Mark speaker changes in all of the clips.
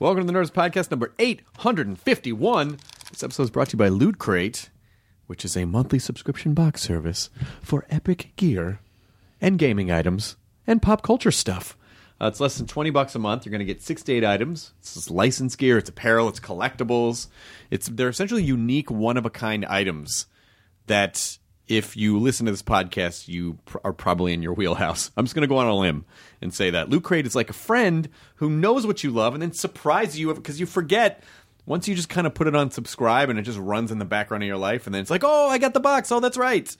Speaker 1: Welcome to the Nerdist Podcast number 851. This episode is brought to you by Loot Crate, which is a monthly subscription box service for epic gear and gaming items and pop culture stuff. Uh, it's less than 20 bucks a month. You're going to get six to eight items. It's licensed gear, it's apparel, it's collectibles. It's They're essentially unique, one of a kind items that if you listen to this podcast, you pr- are probably in your wheelhouse. I'm just going to go on a limb and say that Loot Crate is like a friend who knows what you love and then surprises you because you forget once you just kind of put it on subscribe and it just runs in the background of your life and then it's like, oh, I got the box. Oh, that's right.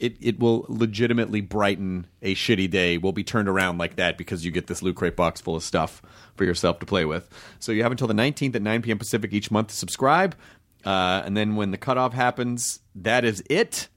Speaker 1: It, it will legitimately brighten a shitty day. Will be turned around like that because you get this Loot Crate box full of stuff for yourself to play with. So you have until the 19th at 9 p.m. Pacific each month to subscribe. Uh, and then when the cutoff happens, that is it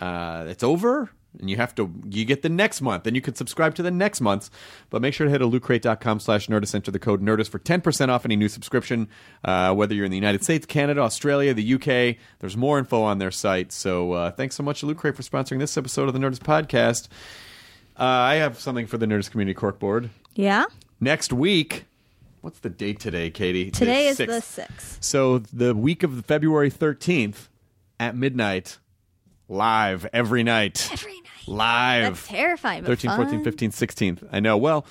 Speaker 1: uh, it's over and you have to you get the next month and you can subscribe to the next month's but make sure to head to lootcrate.com slash nerdist enter the code nerdist for 10% off any new subscription uh, whether you're in the united states canada australia the uk there's more info on their site so uh, thanks so much to loot crate for sponsoring this episode of the nerdist podcast uh, i have something for the nerdist community corkboard
Speaker 2: Yeah.
Speaker 1: next week what's the date today katie
Speaker 2: Today is
Speaker 1: The
Speaker 2: the
Speaker 1: 6th.
Speaker 2: 6th.
Speaker 1: So the week of February 13th at midnight, live every night.
Speaker 2: Every night.
Speaker 1: Live.
Speaker 2: That's terrifying. But
Speaker 1: 13, 14, 15, 16th. I know. Well,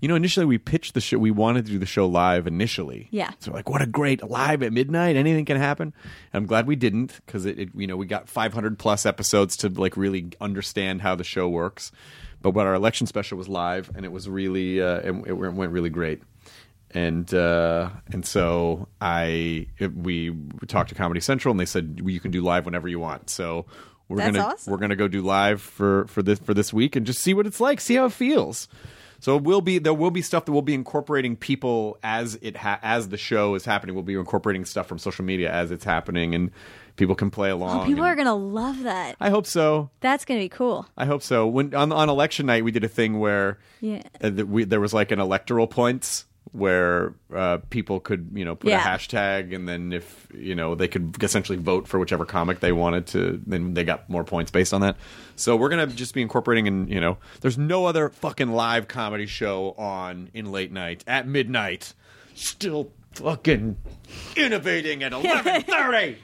Speaker 1: you know, initially we pitched the show. We wanted to do the show live initially.
Speaker 2: Yeah.
Speaker 1: So like, what a great live at midnight. Anything can happen. I'm glad we didn't because it, it, you know, we got 500 plus episodes to like really understand how the show works. But what our election special was live, and it was really, uh, it, it went really great and uh, and so I we talked to Comedy Central and they said well, you can do live whenever you want. So we're
Speaker 2: That's
Speaker 1: gonna
Speaker 2: awesome.
Speaker 1: we're gonna go do live for for this for this week and just see what it's like, see how it feels. So it will be there will be stuff that will be incorporating people as it ha- as the show is happening. We'll be incorporating stuff from social media as it's happening, and people can play along.
Speaker 2: Oh, people are going to love that.
Speaker 1: I hope so.
Speaker 2: That's going to be cool.
Speaker 1: I hope so. When on on election night, we did a thing where
Speaker 2: Yeah.
Speaker 1: uh, we, there was like an electoral points where uh, people could you know put
Speaker 2: Yeah.
Speaker 1: a hashtag and then if you know they could essentially vote for whichever comic they wanted to then they got more points based on that. So we're gonna just be incorporating and you know there's no other fucking live comedy show on in late night at midnight. Still fucking innovating at 11.30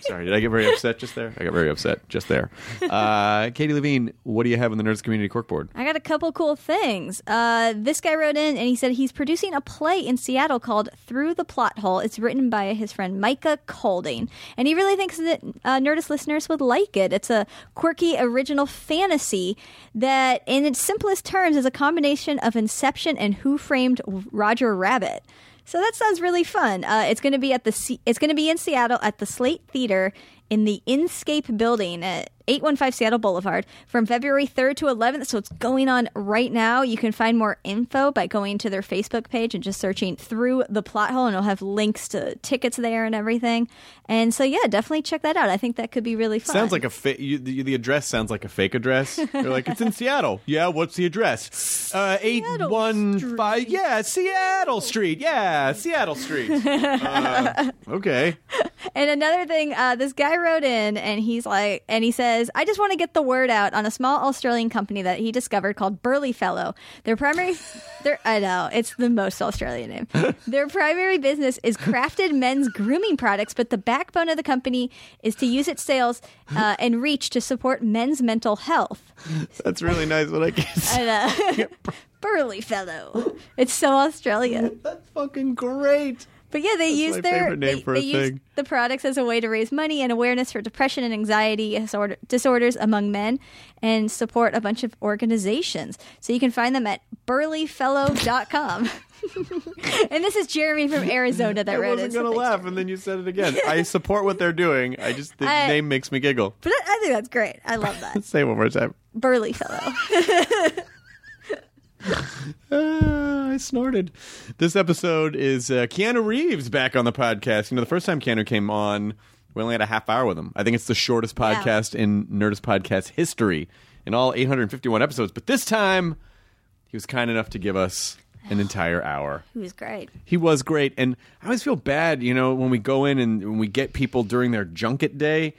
Speaker 1: sorry did i get very upset just there i got very upset just there uh, katie levine what do you have in the nerdist community corkboard
Speaker 2: I got a couple cool things. Uh, this guy wrote in and he said he's producing a play in Seattle called Through the Plot Hole. It's written by his friend Micah Colding, and he really thinks that uh, Nerdist listeners would like it. It's a quirky original fantasy that, in its simplest terms, is a combination of Inception and Who Framed Roger Rabbit. So that sounds really fun. Uh, it's going to be at the C- it's going to be in Seattle at the Slate Theater in the Inscape building at 815 Seattle Boulevard from February 3rd to 11th. So it's going on right now. You can find more info by going to their Facebook page and just searching through the plot hole, and it'll have links to tickets there and everything. And so, yeah, definitely check that out. I think that could be really fun.
Speaker 1: Sounds like a fa- you, the, the address sounds like a fake address. You're like, it's in Seattle. Yeah, what's the address? Uh, eight one five. Yeah, Seattle Street. Yeah, Seattle Street. Uh, okay.
Speaker 2: And another thing, uh, this guy wrote in and he's like, and he says, I just want to get the word out on a small Australian company that he discovered called Burley Fellow. Their primary, their, I know, it's the most Australian name. Their primary business is crafted men's grooming products, but the backbone of the company is to use its sales uh, and reach to support men's mental health.
Speaker 1: That's really nice. What I guess.
Speaker 2: And, uh, Burley Fellow. It's so Australian.
Speaker 1: That's fucking great.
Speaker 2: But yeah, they
Speaker 1: That's
Speaker 2: use their
Speaker 1: name
Speaker 2: they,
Speaker 1: for
Speaker 2: they
Speaker 1: a
Speaker 2: use
Speaker 1: thing.
Speaker 2: the products as a way to raise money and awareness for depression and anxiety disorder, disorders among men and support a bunch of organizations. So you can find them at burleyfellow.com. and this is Jeremy from Arizona that
Speaker 1: I
Speaker 2: wrote
Speaker 1: wasn't gonna laugh,
Speaker 2: Jeremy.
Speaker 1: and then you said it again. I support what they're doing. I just the
Speaker 2: I-
Speaker 1: name makes me giggle.
Speaker 2: But I I think that's great. I love that.
Speaker 1: Say it one more time.
Speaker 2: Burley Fellow.
Speaker 1: Ah, I snorted. This episode is uh, Keanu Reeves back on the podcast. You know, the first time Keanu came on, we only had a half hour with him. I think it's the shortest
Speaker 2: Yeah.
Speaker 1: podcast in Nerdist podcast history in all 851 episodes. But this time, he was kind enough to give us an entire hour.
Speaker 2: He was great.
Speaker 1: He was great, and I always feel bad, you know, when we go in and when we get people during their junket day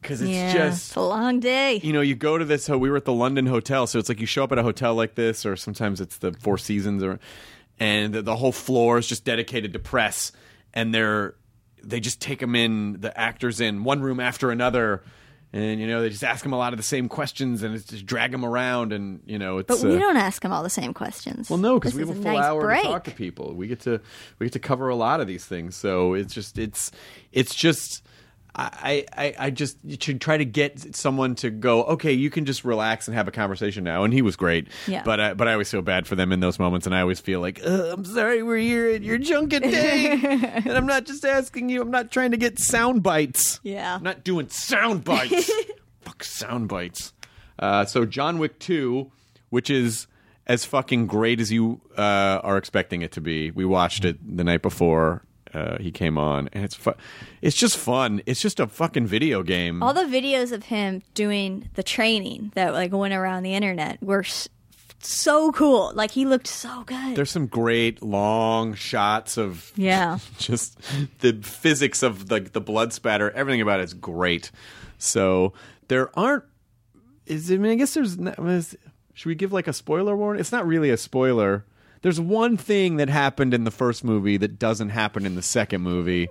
Speaker 1: because it's
Speaker 2: yeah.
Speaker 1: just
Speaker 2: it's a long day.
Speaker 1: you know, you go to this. We were at the London hotel, so it's like you show up at a hotel like this, or sometimes it's the Four Seasons, or and the, the whole floor is just dedicated to press, and they're they just take them in the actors in one room after another. And you know they just ask them a lot of the same questions, and it's just drag them around, and you know it's.
Speaker 2: But we
Speaker 1: uh,
Speaker 2: don't ask them all the same questions.
Speaker 1: well, no, because we have a full
Speaker 2: nice
Speaker 1: hour
Speaker 2: break.
Speaker 1: to talk to people. We get to we get to cover a lot of these things. So it's just it's it's just I I, I just should try to get someone to go. Okay, you can just relax and have a conversation now. And he was great.
Speaker 2: Yeah.
Speaker 1: But I, but I always feel bad for them in those moments, and I always feel like I'm sorry we're here at your junket day, and I'm not just asking you. I'm not trying to get sound bites.
Speaker 2: Yeah.
Speaker 1: I'm not doing sound bites. Fuck sound bites. Uh, so John Wick Two, which is as fucking great as you uh, are expecting it to be. We watched it the night before uh, he came on, and it's fu- It's just fun. It's just a fucking video game.
Speaker 2: all the videos of him doing the training that like went around the internet were s- so cool. Like he looked so good.
Speaker 1: There's some great long shots of
Speaker 2: yeah.
Speaker 1: just the physics of the the blood spatter. Everything about it is great. So there aren't. Is I mean I guess there's. not- Should we give like a spoiler warning? It's not really a spoiler. There's one thing that happened in the first movie that doesn't happen in the second movie.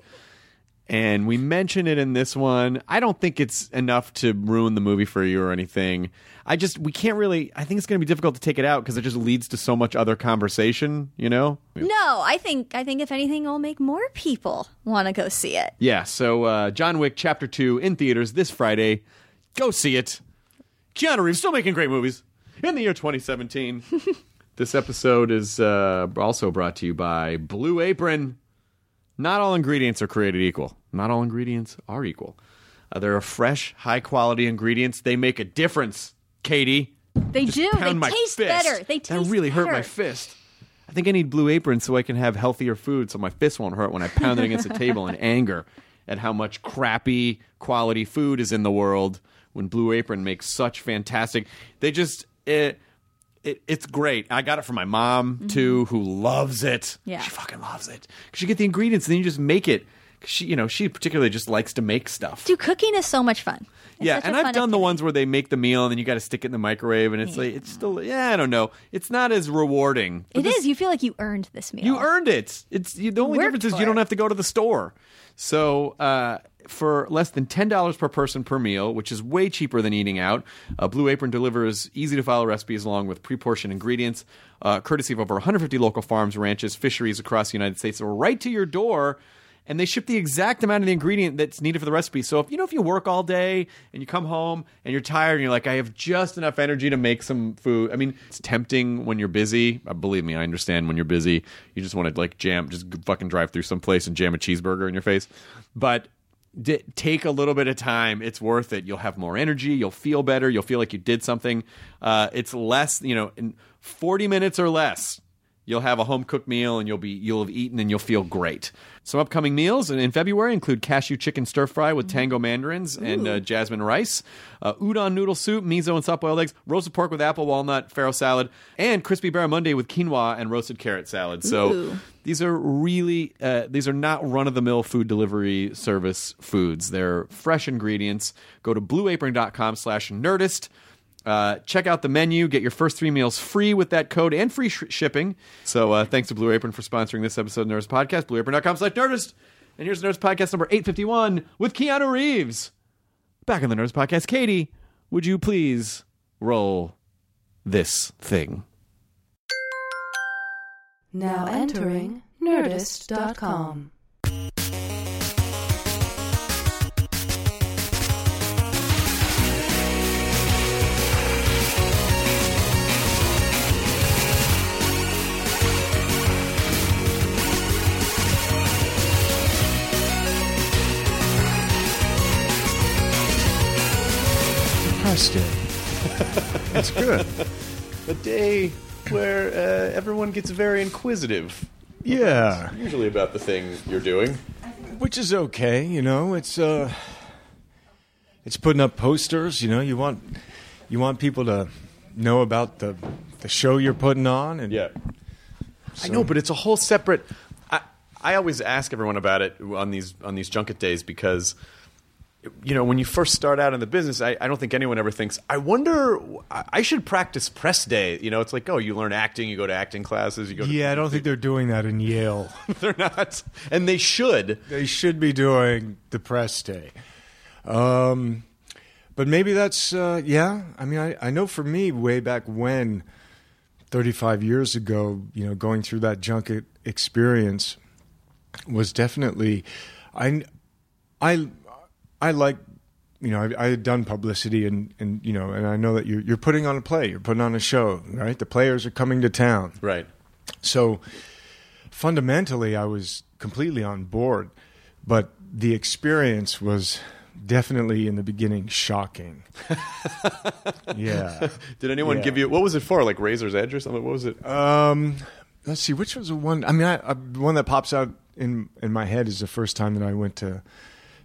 Speaker 1: And we mention it in this one. I don't think it's enough to ruin the movie for you or anything. I just we can't really. I think it's going to be difficult to take it out because it just leads to so much other conversation. You know.
Speaker 2: No, I think I think if anything, it'll make more people want to go see it.
Speaker 1: Yeah, so uh, John Wick Chapter 2 in theaters this Friday. Go see it. Keanu Reeves still making great movies in the year 2017. this episode is uh, also brought to you by Blue Apron. Not all ingredients are created equal. Not all ingredients are equal. Uh, there are fresh, high quality ingredients. They make a difference, Katie.
Speaker 2: They do. They taste
Speaker 1: fist.
Speaker 2: better. They taste
Speaker 1: That really hurt my fist. I think I need Blue Apron so I can have healthier food so my fist won't hurt when I pound it against the table in anger at how much crappy quality food is in the world when Blue Apron makes such fantastic. They just it, it it's great. I got it from my mom too who loves it.
Speaker 2: Mm-hmm. Yeah.
Speaker 1: She fucking loves it. Cuz you get the ingredients and then you just make it. 'Cause She, you know, she particularly just likes to make stuff.
Speaker 2: Dude, cooking is so much fun. It's
Speaker 1: Yeah, and I've done the ones where they make the meal and then you got to stick it in the microwave, and it's like it's still yeah, I don't know, it's not as rewarding.
Speaker 2: It
Speaker 1: this-
Speaker 2: is. You feel like you earned this meal.
Speaker 1: You earned it. It's you, the only difference is you don't have to go to the store. So uh, for less than ten dollars per person per meal, which is way cheaper than eating out, uh, Blue Apron delivers easy to follow recipes along with pre-portioned ingredients, uh, courtesy of over 150 local farms, ranches, fisheries across the United States, or right to your door. And they ship the exact amount of the ingredient that's needed for the recipe. So if you know if you work all day and you come home and you're tired and you're like, I have just enough energy to make some food. I mean, it's tempting when you're busy. Uh, believe me, I understand when you're busy. You just want to like jam, just fucking drive through some place and jam a cheeseburger in your face. But d- take a little bit of time. It's worth it. You'll have more energy. You'll feel better. You'll feel like you did something. Uh, it's less, you know, in 40 minutes or less you'll have a home cooked meal and you'll be you'll have eaten and you'll feel great. Some upcoming meals in February include cashew chicken stir fry with tango mandarins and uh, jasmine rice, uh, udon noodle soup, miso and soft boiled eggs, roasted pork with apple walnut farro salad, and crispy barramundi with quinoa and roasted carrot salad. So
Speaker 2: Ooh.
Speaker 1: these are really uh, these are not run of the mill food delivery service foods. They're fresh ingredients. Go to blueapron.com/nerdist. Uh, check out the menu. Get your first three meals free with that code and free sh- shipping. So uh, thanks to Blue Apron for sponsoring this episode of Nerdist Podcast. BlueApron.com slash Nerdist. And here's Nerdist Podcast number 851 with Keanu Reeves. Back on the Nerdist Podcast, Katie, would you please roll this thing?
Speaker 3: Now entering Nerdist.com.
Speaker 4: That's good.
Speaker 1: A day where uh, everyone gets very inquisitive.
Speaker 4: Yeah,
Speaker 1: Usually about the thing you're doing.
Speaker 4: which is okay. You know, it's uh, it's putting up posters. You know, you want you want people to know about the the show you're putting on, and
Speaker 1: Yeah. I know, but it's a whole separate. I I always ask everyone about it on these on these junket days because you know, when you first start out in the business, I, I don't think anyone ever thinks, I wonder, I should practice press day. You know, it's like, oh, you learn acting, you go to acting classes, you go to.
Speaker 4: Yeah, I don't think they're doing that in Yale.
Speaker 1: they're not. And they should.
Speaker 4: they should be doing the press day. Um, but maybe that's uh, yeah. I mean, I, I know for me, way back when, thirty five years ago, you know, going through that junket experience was definitely, I, I, I like. You know, I, I had done publicity, and, and you know, and I know that you're you're putting on a play, you're putting on a show, right? The players are coming to town,
Speaker 1: Right.
Speaker 4: so fundamentally, I was completely on board, but the experience was definitely in the beginning shocking. yeah.
Speaker 1: Did anyone
Speaker 4: Yeah.
Speaker 1: give you, what was it for? Like Razor's Edge or something? What was it?
Speaker 4: Um, let's see, which was the one? I mean, I, I, one that pops out in in my head is the first time that I went to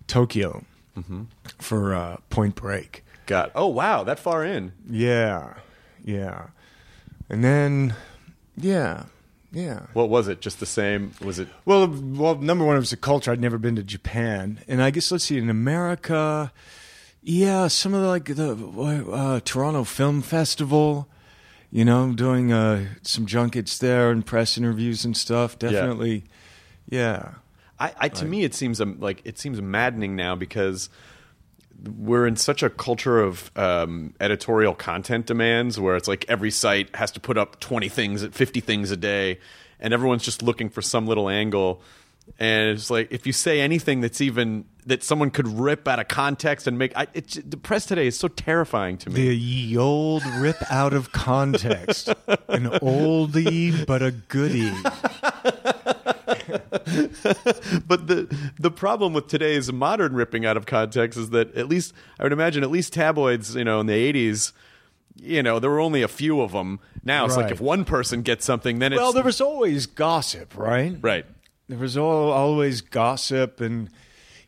Speaker 4: Tokyo for uh, Point Break.
Speaker 1: Got, oh, wow, that far in.
Speaker 4: Yeah, yeah, and then yeah, yeah.
Speaker 1: What was it? Just the same? Was it?
Speaker 4: Well, well, number one, it was a culture. I'd never been to Japan, and I guess let's see, in America, yeah, some of the, like the uh, Toronto Film Festival. You know, doing uh, some junkets there and press interviews and stuff. Definitely, yeah.
Speaker 1: I, I to me it seems um, like it seems maddening now because we're in such a culture of um, editorial content demands where it's like every site has to put up 20 things 50 things a day and everyone's just looking for some little angle. And it's like if you say anything that's even that someone could rip out of context and make I, it's, the press today is so terrifying to me.
Speaker 4: The ye old rip out of context, an oldie but a goodie.
Speaker 1: but the the problem with today's modern ripping out of context is that at least I would imagine at least tabloids, you know, in the '80s, you know, there were only a few of them. Now it's like if one person gets something, then it's.
Speaker 4: Well, there was always gossip, right?
Speaker 1: right.
Speaker 4: There was all, always gossip and,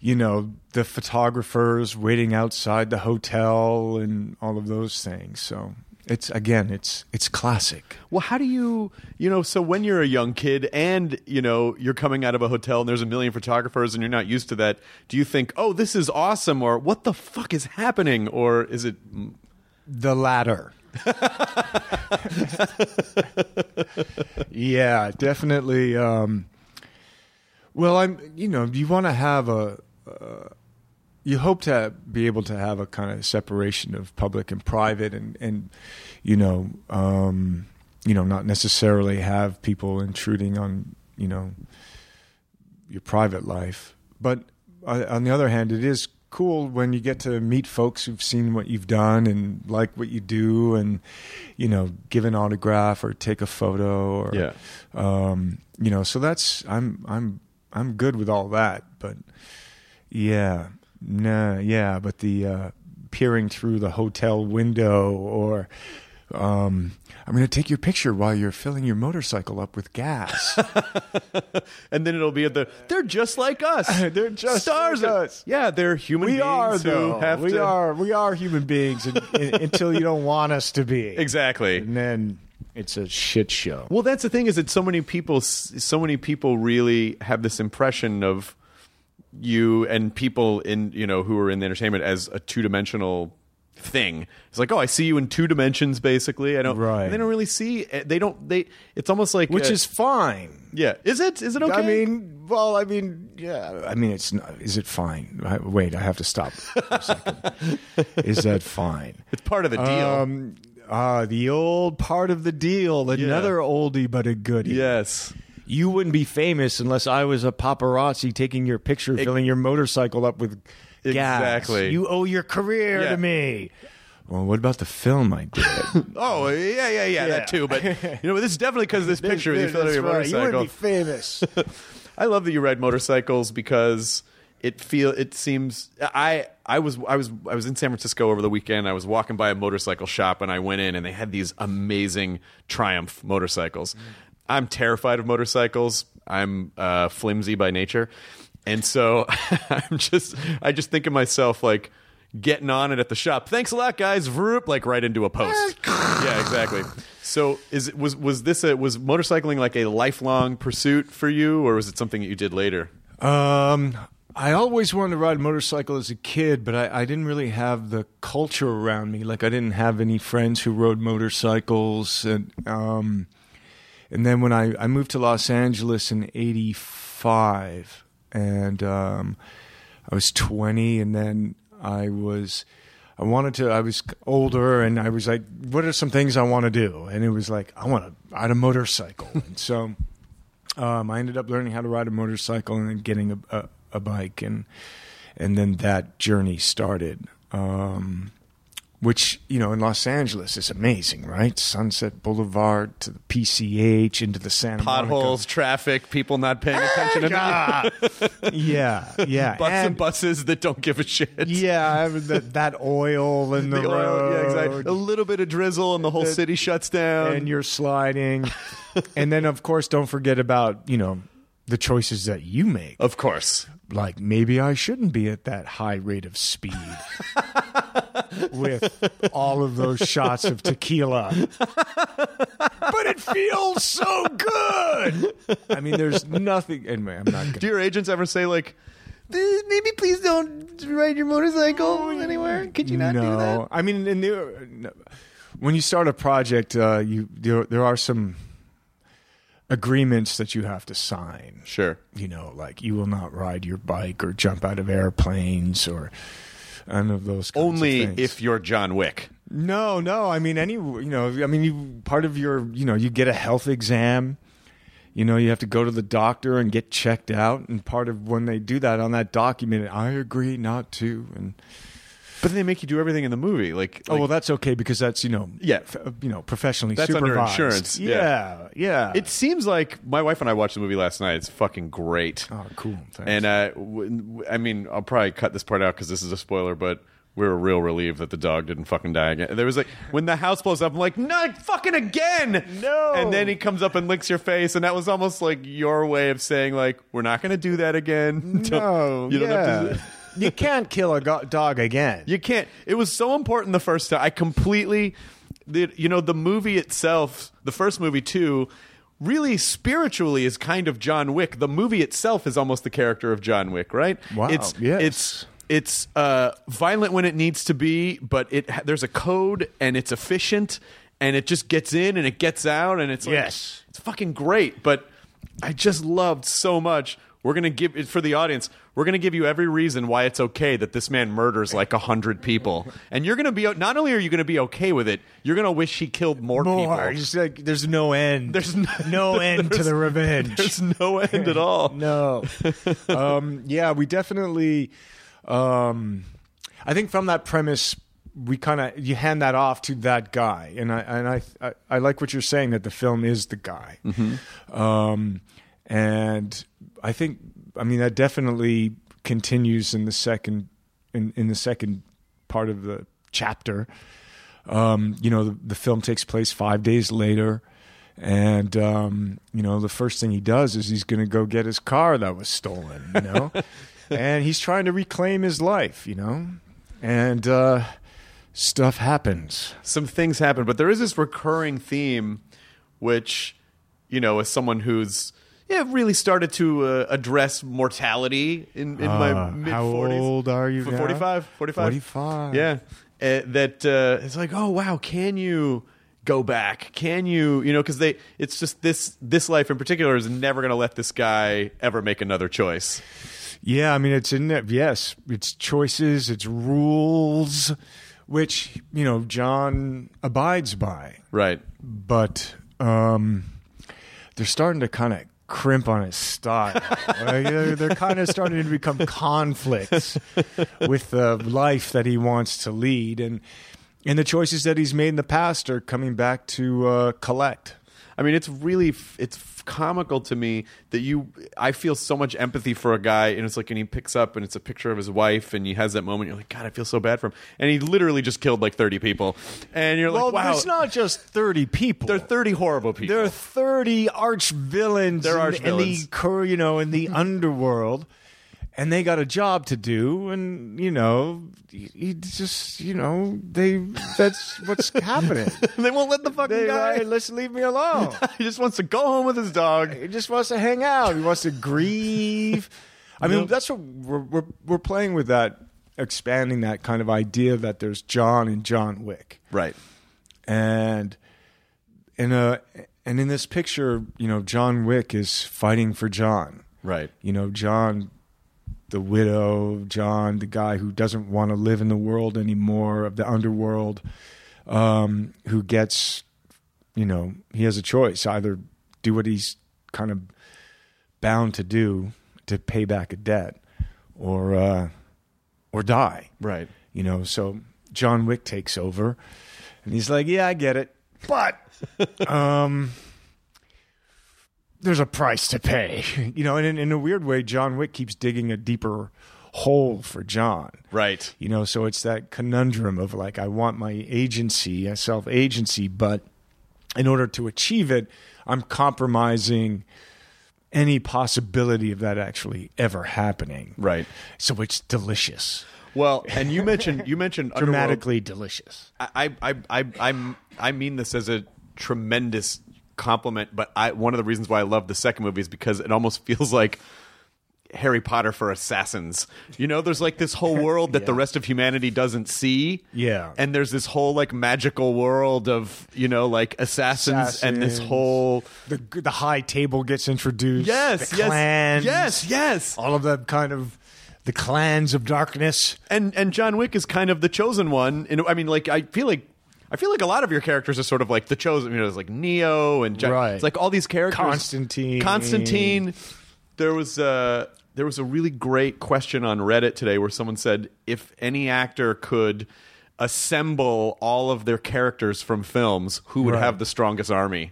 Speaker 4: you know, the photographers waiting outside the hotel and all of those things. So it's, again, it's, it's classic.
Speaker 1: Well, how do you, you know, so when you're a young kid and, you know, you're coming out of a hotel and there's a million photographers and you're not used to that, do you think, oh, this is awesome or what the fuck is happening? Or is it,
Speaker 4: The latter. yeah, definitely. Um, well, I'm. You know, you want to have a. Uh, you hope to be able to have a kind of separation of public and private, and and you know, um, you know, not necessarily have people intruding on you know your private life. But uh, on the other hand, it is cool when you get to meet folks who've seen what you've done and like what you do, and you know, give an autograph or take a photo, or
Speaker 1: Yeah.
Speaker 4: um, you know. So that's I'm I'm I'm good with all that, but yeah, nah, yeah, but the uh, peering through the hotel window or. Um, I'm going to take your picture while you're filling your motorcycle up with gas.
Speaker 1: and then it'll be at the, they're just like us.
Speaker 4: They're just
Speaker 1: Stars.
Speaker 4: like
Speaker 1: are-
Speaker 4: us.
Speaker 1: Yeah, they're human
Speaker 4: we
Speaker 1: beings
Speaker 4: are though. we
Speaker 1: to.
Speaker 4: are we are human beings un- un- until you don't want us to be.
Speaker 1: Exactly.
Speaker 4: And then it's a shit show.
Speaker 1: Well, that's the thing is that so many people, so many people really have this impression of you and people in you know who are in the entertainment as a two dimensional thing. It's like, oh, I see you in two dimensions, basically. I don't.
Speaker 4: Right.
Speaker 1: They don't really see. They don't. They. It's almost like
Speaker 4: Which
Speaker 1: uh,
Speaker 4: is fine.
Speaker 1: yeah. Is it? Is it okay?
Speaker 4: I mean, well, I mean, yeah. I mean, it's not. Is it fine? I, wait, I have to stop for a second. is that fine?
Speaker 1: it's part of the deal.
Speaker 4: Um, uh, the old part of the deal. Another oldie but a goodie.
Speaker 1: yes.
Speaker 4: You wouldn't be famous unless I was a paparazzi taking your picture, filling your motorcycle up with gas.
Speaker 1: Exactly.
Speaker 4: You owe your career
Speaker 1: Yeah.
Speaker 4: to me. Well, what about the film I did?
Speaker 1: Oh yeah, yeah, yeah, that too. But you know, this is definitely because of this picture. you your
Speaker 4: That's right. You wouldn't be famous.
Speaker 1: I love that you ride motorcycles because it feel it seems I I was I was I was in San Francisco over the weekend. I was walking by a motorcycle shop and I went in and they had these amazing Triumph motorcycles. Mm. I'm terrified of motorcycles. I'm uh, flimsy by nature, and so I'm just I just think of myself like getting on it at the shop. Thanks a lot, guys. Vroop, like right into a post. yeah, exactly. So is it was was this a was motorcycling like a lifelong pursuit for you, or was it something that you did later?
Speaker 4: Um, I always wanted to ride a motorcycle as a kid, but I, I didn't really have the culture around me. Like I didn't have any friends who rode motorcycles, and um, and then when I, I moved to Los Angeles in '85, and um, I was 20, and then I was. I wanted to. I was older, and I was like, "What are some things I want to do?" And it was like, "I want to ride a motorcycle." and so, um, I ended up learning how to ride a motorcycle and then getting a, a, a bike, and and then that journey started. Um, which you know in Los Angeles is amazing, right? Sunset Boulevard to the PCH into the Santa monica
Speaker 1: Potholes, traffic, people not paying attention to
Speaker 4: Monica. yeah, yeah,
Speaker 1: butts and,
Speaker 4: and
Speaker 1: buses that don't give a shit.
Speaker 4: yeah, I mean, that, that oil in the,
Speaker 1: The oil,
Speaker 4: road,
Speaker 1: yeah, exactly. A little bit of drizzle and the whole
Speaker 4: The-
Speaker 1: city shuts down.
Speaker 4: and you're sliding, and then of course don't forget about you know the choices that you make.
Speaker 1: of course.
Speaker 4: like maybe I shouldn't be at that high rate of speed with all of those shots of tequila. but it feels so good. I mean, there's nothing. Anyway, I'm not
Speaker 1: Gonna,
Speaker 4: Do
Speaker 1: your agents ever say like, "Eh, maybe please don't ride your motorcycle anywhere? Could you not
Speaker 4: no.
Speaker 1: do that?
Speaker 4: I mean, in the, no. when you start a project, uh, you there, there are some agreements that you have to sign.
Speaker 1: Sure.
Speaker 4: you know, like you will not ride your bike or jump out of airplanes or of those.
Speaker 1: Only
Speaker 4: of things.
Speaker 1: if you're John Wick.
Speaker 4: no, no. I mean, any you know, I mean, you part of your you know, you get a health exam. You know, you have to go to the doctor and get checked out, and part of when they do that on that document, I agree not to, and
Speaker 1: But then they make you do everything in the movie. Like,
Speaker 4: oh well, that's okay because that's you know,
Speaker 1: Yeah.
Speaker 4: f- you know, professionally
Speaker 1: That's under insurance, yeah.
Speaker 4: Yeah, yeah.
Speaker 1: it seems like my wife and I watched the movie last night. It's fucking great.
Speaker 4: oh cool. Thanks.
Speaker 1: And uh, w- w- I mean, I'll probably cut this part out because this is a spoiler, but we were real relieved that the dog didn't fucking die again. There was like when the house blows up, I'm like, not fucking again.
Speaker 4: No.
Speaker 1: And then he comes up and licks your face, and that was almost like your way of saying like, we're not going to do that again.
Speaker 4: No,
Speaker 1: you don't
Speaker 4: yeah.
Speaker 1: have to.
Speaker 4: You can't kill a go- dog again.
Speaker 1: You can't. It was so important the first time. I completely, the, you know, the movie itself, the first movie too, really spiritually is kind of John Wick. The movie itself is almost the character of John Wick, right?
Speaker 4: Wow,
Speaker 1: It's
Speaker 4: yes.
Speaker 1: it's it's uh, violent when it needs to be, but it there's a code and it's efficient and it just gets in and it gets out and it's like,
Speaker 4: Yes.
Speaker 1: it's fucking great. But I just loved so much. We're gonna give it for the audience. We're gonna give you every reason why it's okay that this man murders like a hundred people, and you're gonna be not only are you gonna be okay with it, you're gonna wish he killed more,
Speaker 4: More.
Speaker 1: people.
Speaker 4: It's like there's no end.
Speaker 1: There's no,
Speaker 4: no end to the revenge.
Speaker 1: There's no end at all.
Speaker 4: no. um, yeah, we definitely. Um, I think from that premise, we kind of you hand that off to that guy, and I and I, I I like what you're saying that the film is the guy, um, and I think I mean that definitely continues in the second in in the second part of the chapter. Um, you know, the, the film takes place five days later. And um, you know, the first thing he does is he's going to go get his car that was stolen. You know, and he's trying to reclaim his life. You know, and uh, stuff happens.
Speaker 1: some things happen, but there is this recurring theme, which, you know, as someone who's yeah really started to uh, address mortality in, in my
Speaker 4: Ah,
Speaker 1: mid
Speaker 4: how old are you now?
Speaker 1: 45 45
Speaker 4: 45.
Speaker 1: yeah uh, that uh, it's like oh wow can you go back can you you know because they it's just this this life in particular is never going to let this guy ever make another choice
Speaker 4: Yeah, I mean, it's in there. Yes, it's choices, it's rules, which you know John abides by.
Speaker 1: right
Speaker 4: but um, they're starting to kind of crimp on his style. Like, they're they're kind of starting to become conflicts with the life that he wants to lead, and and the choices that he's made in the past are coming back to uh, collect.
Speaker 1: I mean, it's really it's comical to me that you. I feel so much empathy for a guy, and it's like, and he picks up, and it's a picture of his wife, and he has that moment. You're like, God, I feel so bad for him, and he literally just killed like 30 people, and you're
Speaker 4: well,
Speaker 1: like, Wow,
Speaker 4: there's not just thirty people.
Speaker 1: there are 30 horrible people.
Speaker 4: There are thirty arch villains.
Speaker 1: There are
Speaker 4: in,
Speaker 1: arch
Speaker 4: in the
Speaker 1: villains.
Speaker 4: you know in the mm-hmm. underworld, and they got a job to do, and you know, you just you know they that's what's happening.
Speaker 1: they won't let the fucking
Speaker 4: They,
Speaker 1: guy.
Speaker 4: right, let's leave me alone.
Speaker 1: he just wants to go home with his dog.
Speaker 4: he just wants to hang out. He wants to grieve. I mean, that's what we're, we're we're playing with that, expanding that kind of idea that there's John and John Wick,
Speaker 1: Right.
Speaker 4: and in a and in this picture, you know, John Wick is fighting for John.
Speaker 1: Right.
Speaker 4: You know, John, the widow, John, the guy who doesn't want to live in the world anymore of the underworld, um, who gets, you know, he has a choice either do what he's kind of bound to do to pay back a debt, or uh, or die.
Speaker 1: Right.
Speaker 4: You know, so John Wick takes over, and he's like, "Yeah, I get it, but um, there's a price to pay." You know, and in, in a weird way, John Wick keeps digging a deeper hole for John.
Speaker 1: Right.
Speaker 4: You know, so it's that conundrum of like, I want my agency, a self agency, but in order to achieve it, I'm compromising any possibility of that actually ever happening.
Speaker 1: Right.
Speaker 4: So it's delicious,
Speaker 1: Well, and you mentioned you mentioned
Speaker 4: dramatically delicious.
Speaker 1: I, I, I, I, I mean this as a tremendous compliment, but I, one of the reasons why I love the second movie is because it almost feels like Harry Potter for assassins. You know, there's like this whole world that the rest of humanity doesn't see.
Speaker 4: Yeah.
Speaker 1: And there's this whole like magical world of, you know, like assassins, and this whole
Speaker 4: The the high table gets introduced.
Speaker 1: Yes, yes.
Speaker 4: clans,
Speaker 1: Yes, yes.
Speaker 4: all of the kind of the clans of darkness.
Speaker 1: and and John Wick is kind of the chosen one. And I mean, like I feel like I feel like a lot of your characters are sort of like the chosen. You know, it's like Neo and John,
Speaker 4: Right.
Speaker 1: it's like all these characters.
Speaker 4: Constantine.
Speaker 1: Constantine. There was uh there was a really great question on Reddit today where someone said if any actor could assemble all of their characters from films, who would
Speaker 4: Right.
Speaker 1: have the strongest army?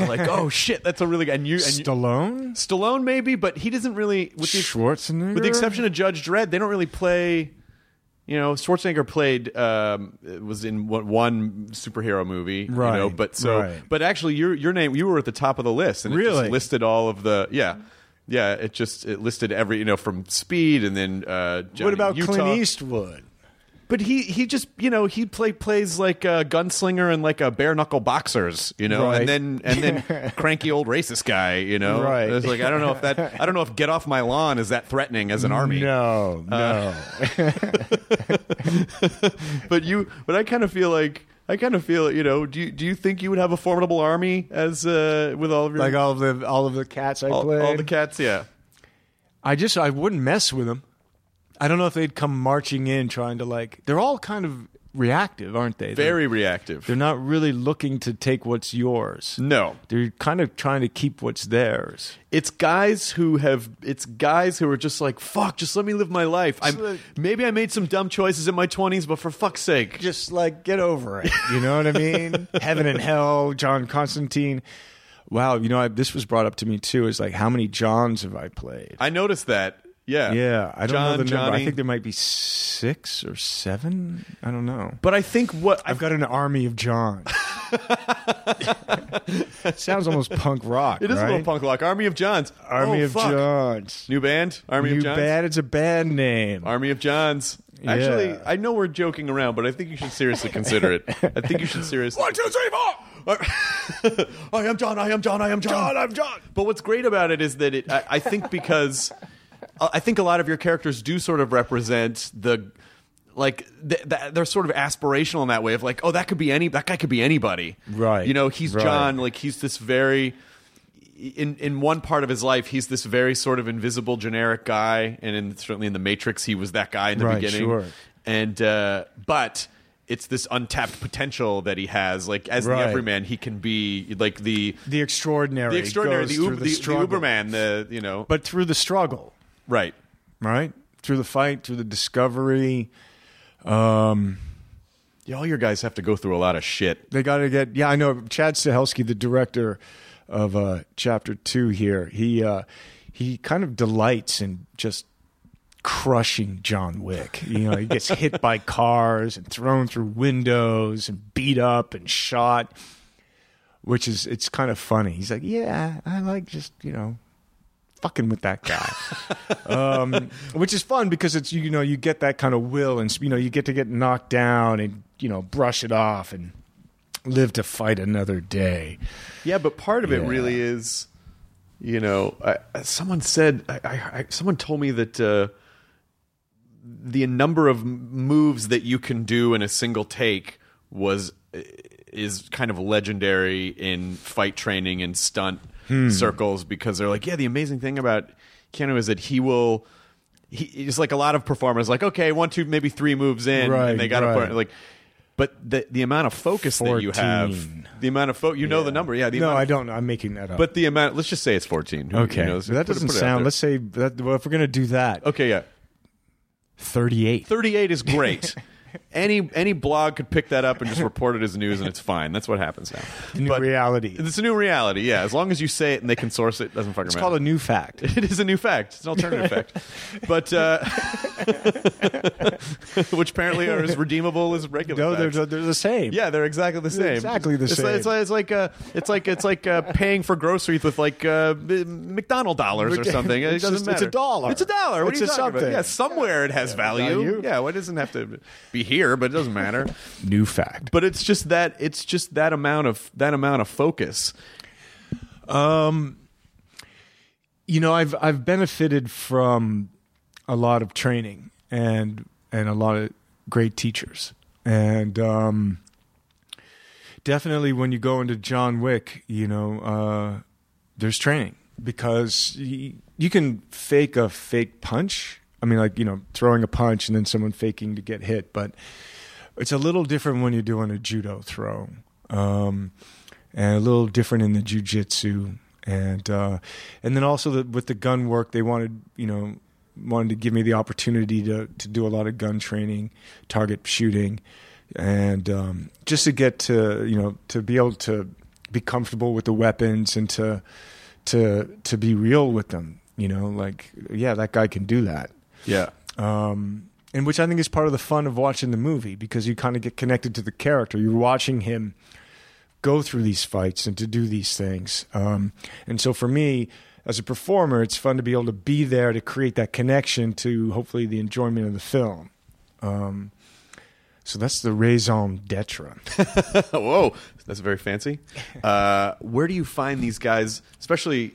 Speaker 1: like, oh shit, that's a really good. And you, and you
Speaker 4: Stallone,
Speaker 1: Stallone maybe, but he doesn't really. With the,
Speaker 4: Schwarzenegger,
Speaker 1: with the exception of Judge Dredd, they don't really play. You know, Schwarzenegger played um, was in one, superhero movie, You know,
Speaker 4: Right,
Speaker 1: but so,
Speaker 4: right.
Speaker 1: but actually, your your name you were at the top of the list, and it
Speaker 4: Really?
Speaker 1: just listed all of the yeah, yeah. It just it listed every you know from Speed and then uh, Johnny
Speaker 4: what about
Speaker 1: Utah.
Speaker 4: Clint Eastwood?
Speaker 1: But he he just you know he play plays like a gunslinger and like a bare knuckle boxers, you know,
Speaker 4: Right.
Speaker 1: and then and then cranky old racist guy, you know.
Speaker 4: Right.
Speaker 1: It's like I don't know if that I don't know if get off my lawn is that threatening as an army.
Speaker 4: No, no.
Speaker 1: Uh, but you but I kind of feel like I kind of feel you know do you, do you think you would have a formidable army as uh, with all of your
Speaker 4: like all of the all of the cats I
Speaker 1: all,
Speaker 4: played.
Speaker 1: all the cats? Yeah.
Speaker 4: I just I wouldn't mess with them. I don't know if they'd come marching in trying to like. They're all kind of reactive, aren't they? They're-
Speaker 1: Very reactive.
Speaker 4: They're not really looking to take what's yours.
Speaker 1: no.
Speaker 4: They're kind of trying to keep what's theirs.
Speaker 1: It's guys who have. It's guys who are just like, fuck. Just let me live my life. I'm
Speaker 4: like-
Speaker 1: maybe I made some dumb choices in my twenties, but for fuck's sake,
Speaker 4: Just like get over it. You know what I mean? Heaven and hell, John Constantine. Wow, you know I, this was brought up to me too. Is like how many Johns have I played?
Speaker 1: I noticed that. Yeah.
Speaker 4: yeah, I don't
Speaker 1: John,
Speaker 4: know the number.
Speaker 1: Johnny.
Speaker 4: I think there might be six or seven. I don't know.
Speaker 1: But I think what
Speaker 4: I've got an army of John. Sounds almost punk rock.
Speaker 1: it is a
Speaker 4: right?
Speaker 1: little punk rock. Army of Johns.
Speaker 4: Army
Speaker 1: Oh,
Speaker 4: of
Speaker 1: fuck.
Speaker 4: Johns.
Speaker 1: New band. Army
Speaker 4: you
Speaker 1: of Johns.
Speaker 4: bad? It's a band name.
Speaker 1: Army of Johns. Actually,
Speaker 4: Yeah.
Speaker 1: I know we're joking around, but I think you should seriously consider it. I think you should seriously.
Speaker 4: One, two, three, four.
Speaker 1: I am John. I am John. I am John.
Speaker 4: John, I'm John.
Speaker 1: But what's great about it is that it. I, I think because I think a lot of your characters do sort of represent the. Like th- th- they're sort of aspirational in that way of like, oh, that could be any that guy could be anybody,
Speaker 4: Right,
Speaker 1: You know, he's
Speaker 4: right.
Speaker 1: John. Like he's this very in in one part of his life, he's this very sort of invisible, generic guy, and in, certainly in the Matrix, he was that guy in the
Speaker 4: Right,
Speaker 1: beginning.
Speaker 4: sure.
Speaker 1: And uh, but it's this untapped potential that he has. Like as
Speaker 4: Right.
Speaker 1: the everyman, he can be like the
Speaker 4: The extraordinary.
Speaker 1: the extraordinary, the, Uber,
Speaker 4: the,
Speaker 1: the, the. Uberman, the you know,
Speaker 4: But through the struggle,
Speaker 1: right?
Speaker 4: right? Through the fight, through the discovery. Um,
Speaker 1: Yeah, all your guys have to go through a lot of shit.
Speaker 4: they got to get. Yeah, I know. Chad Stahelski, the director of uh, Chapter Two here, he uh, he kind of delights in just crushing John Wick. You know, he gets hit by cars and thrown through windows and beat up and shot, which is it's kind of funny. He's like, yeah, I like just you know. Fucking with that guy, um, which is fun because it's you know you get that kind of will and you know you get to get knocked down and you know brush it off and live to fight another day.
Speaker 1: Yeah, but part of it really is, you know, I, someone said, I, I, I, someone told me that uh, the number of moves that you can do in a single take was is kind of legendary in fight training and stunt Hmm. circles because they're like, yeah, the amazing thing about Keanu is that he will. He, he's like a lot of performers, like okay, one, two, maybe three moves in,
Speaker 4: Right,
Speaker 1: and they got
Speaker 4: right.
Speaker 1: to like. But the the amount of focus that you have, the amount of fo- you know the number, yeah. The
Speaker 4: no, I don't. know. I'm making that up.
Speaker 1: But the amount, let's just say it's fourteen. Who-
Speaker 4: okay,
Speaker 1: you know, let's
Speaker 4: that
Speaker 1: put
Speaker 4: doesn't
Speaker 1: put
Speaker 4: sound. Let's say that. Well, if we're gonna do that,
Speaker 1: okay, yeah.
Speaker 4: 38.
Speaker 1: 38 is great. any any blog could pick that up and just report it as news, and it's fine. That's what happens now.
Speaker 4: The new
Speaker 1: But
Speaker 4: reality.
Speaker 1: It's a new reality. Yeah, as long as you say it and they can source it, doesn't fucking
Speaker 4: It's
Speaker 1: matter.
Speaker 4: It's called a new fact.
Speaker 1: it is a new fact. It's an alternative fact, but uh, which apparently are as redeemable as regular.
Speaker 4: No,
Speaker 1: facts.
Speaker 4: they're, they're the same.
Speaker 1: Yeah, they're exactly the same.
Speaker 4: exactly the
Speaker 1: it's
Speaker 4: same.
Speaker 1: Like, it's like it's like uh, it's like it's like uh, paying for groceries with like uh, McDonald dollars or something. It
Speaker 4: it's
Speaker 1: doesn't
Speaker 4: just- it's a dollar.
Speaker 1: It's a dollar. What
Speaker 4: It's
Speaker 1: are you talking about? Yeah, somewhere it has value.
Speaker 4: value.
Speaker 1: Yeah, well, doesn't have to be here, but it doesn't matter.
Speaker 4: New fact.
Speaker 1: But it's just that it's just that amount of that amount of focus.
Speaker 4: Um you know i've i've benefited from a lot of training and and a lot of great teachers and um definitely when you go into john wick you know uh there's training because y- you can fake a fake punch i mean like you know throwing a punch and then someone faking to get hit but it's a little different when you're doing a judo throw um and a little different in the jujitsu, and uh, and then also the, with the gun work, they wanted you know wanted to give me the opportunity to to do a lot of gun training, target shooting, and um, just to get to you know to be able to be comfortable with the weapons and to to to be real with them. You know, like yeah, that guy can do that
Speaker 1: Yeah.
Speaker 4: um, and which I think is part of the fun of watching the movie because you kind of get connected to the character. You're watching him go through these fights and to do these things. Um, and so for me, as a performer, it's fun to be able to be there to create that connection to hopefully the enjoyment of the film. Um, so that's the raison d'etre.
Speaker 1: Whoa, that's very fancy. Uh, where do you find these guys, especially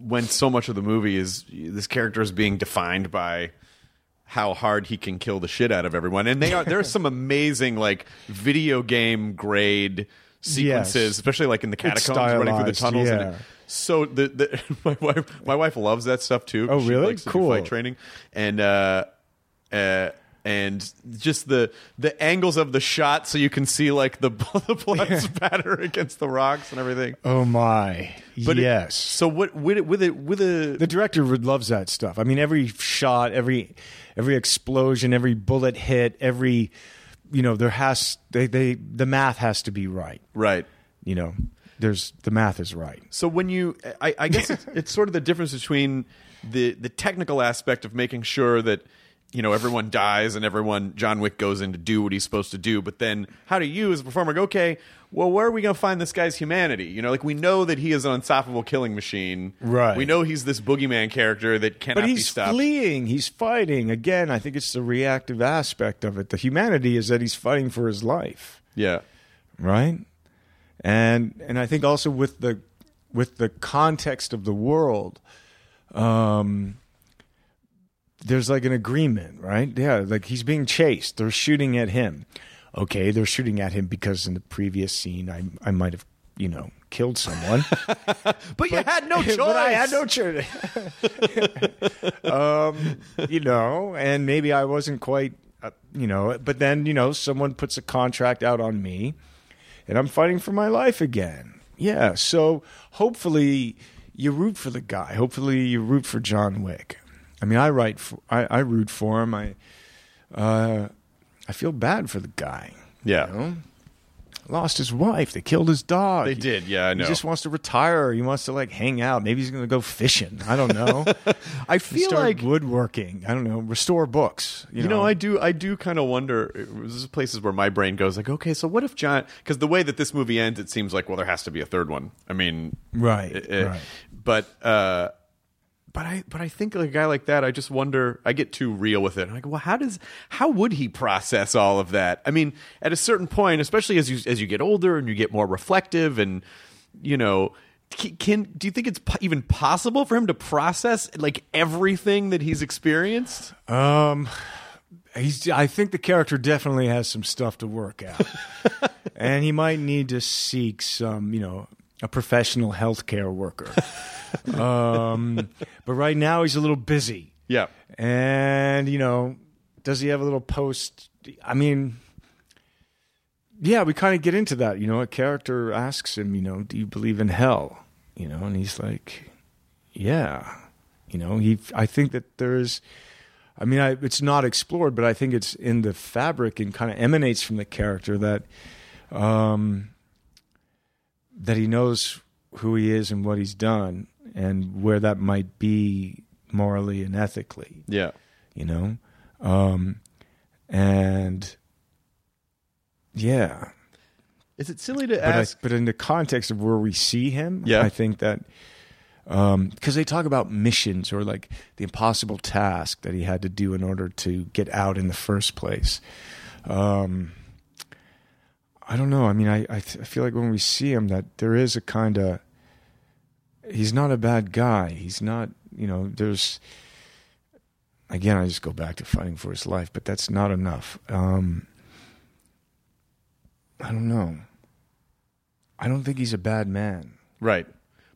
Speaker 1: when so much of the movie is this character is being defined by how hard he can kill the shit out of everyone, and they are there are some amazing like video game grade sequences,
Speaker 4: Yes.
Speaker 1: especially like in the catacombs running through the tunnels. And
Speaker 4: yeah.
Speaker 1: it, so the, the my wife my wife loves that stuff too.
Speaker 4: Oh,
Speaker 1: She
Speaker 4: really?
Speaker 1: likes to do
Speaker 4: Cool.
Speaker 1: fight training and uh, uh, and just the the angles of the shot, so you can see like the the blood spatter against the rocks and everything.
Speaker 4: Oh my!
Speaker 1: But it-
Speaker 4: yes.
Speaker 1: so what with it with it with a
Speaker 4: the director loves that stuff. I mean, every shot, every every explosion, every bullet hit, every you know, there has they they the math has to be right.
Speaker 1: right.
Speaker 4: You know, there's the math is right.
Speaker 1: So when you, I, I guess it's, it's sort of the difference between the the technical aspect of making sure that you know everyone dies and everyone John Wick goes in to do what he's supposed to do, but then how do you as a performer go? Okay, well, where are we going to find this guy's humanity? You know, like we know that he is an unstoppable killing machine.
Speaker 4: Right.
Speaker 1: We know he's this boogeyman character that cannot
Speaker 4: But
Speaker 1: be
Speaker 4: he's
Speaker 1: stopped.
Speaker 4: fleeing. He's fighting. Again, I think it's the reactive aspect of it. The humanity is that he's fighting for his life.
Speaker 1: Yeah.
Speaker 4: right and and i think also with the with the context of the world um there's like an agreement right yeah like he's being chased they're shooting at him okay they're shooting at him because in the previous scene i i might have you know killed someone
Speaker 1: But, you had no choice.
Speaker 4: but I had no choice. um, you know, and maybe I wasn't quite, uh, you know, but then, you know, someone puts a contract out on me and I'm fighting for my life again. Yeah. So hopefully you root for the guy. Hopefully you root for John Wick. I mean, I write for, I, I root for him. I, uh, I feel bad for the guy.
Speaker 1: Yeah.
Speaker 4: You know? Lost his wife. They killed his dog.
Speaker 1: They did, yeah, I know.
Speaker 4: He just wants to retire. He wants to like hang out. Maybe he's going to go fishing. I don't know.
Speaker 1: I feel like
Speaker 4: woodworking. I don't know. Restore books. You,
Speaker 1: You know, I do. I do kind of wonder. There's places where my brain goes like, okay, so what if John? Because the way that this movie ends, it seems like well, there has to be a third one. I mean,
Speaker 4: Right,
Speaker 1: eh, eh,
Speaker 4: right.
Speaker 1: But uh, but I but I think like a guy like that, I just wonder. I get too real with it. I'm like, well, how does how would he process all of that? I mean, at a certain point, especially as you as you get older and you get more reflective, and you know. can do you think it's even possible for him to process like everything that he's experienced?
Speaker 4: Um, he's. I think the character definitely has some stuff to work out, and he might need to seek some, you know, a professional healthcare worker. um, but right now he's a little busy,
Speaker 1: Yeah.
Speaker 4: and you know, does he have a little post? I mean. Yeah, we kind of get into that. You know, a character asks him, you know, do you believe in hell? You know, and he's like, yeah. You know, he. I think that there's. I mean, I, it's not explored, but I think it's in the fabric and kind of emanates from the character that, um, that he knows who he is and what he's done and where that might be morally and ethically.
Speaker 1: Yeah.
Speaker 4: You know, um, and yeah,
Speaker 1: Is it silly to
Speaker 4: but I,
Speaker 1: ask?
Speaker 4: but in the context of where we see him,
Speaker 1: Yeah.
Speaker 4: I think that because they talk about missions or like the impossible task that he had to do in order to get out in the first place. Um, I don't know. I mean, I I, feel like when we see him, that there is a kind of he's not a bad guy. He's not, you know. There's again, I just go back to fighting for his life, but that's not enough. Um, I don't know. I don't think he's a bad man.
Speaker 1: right.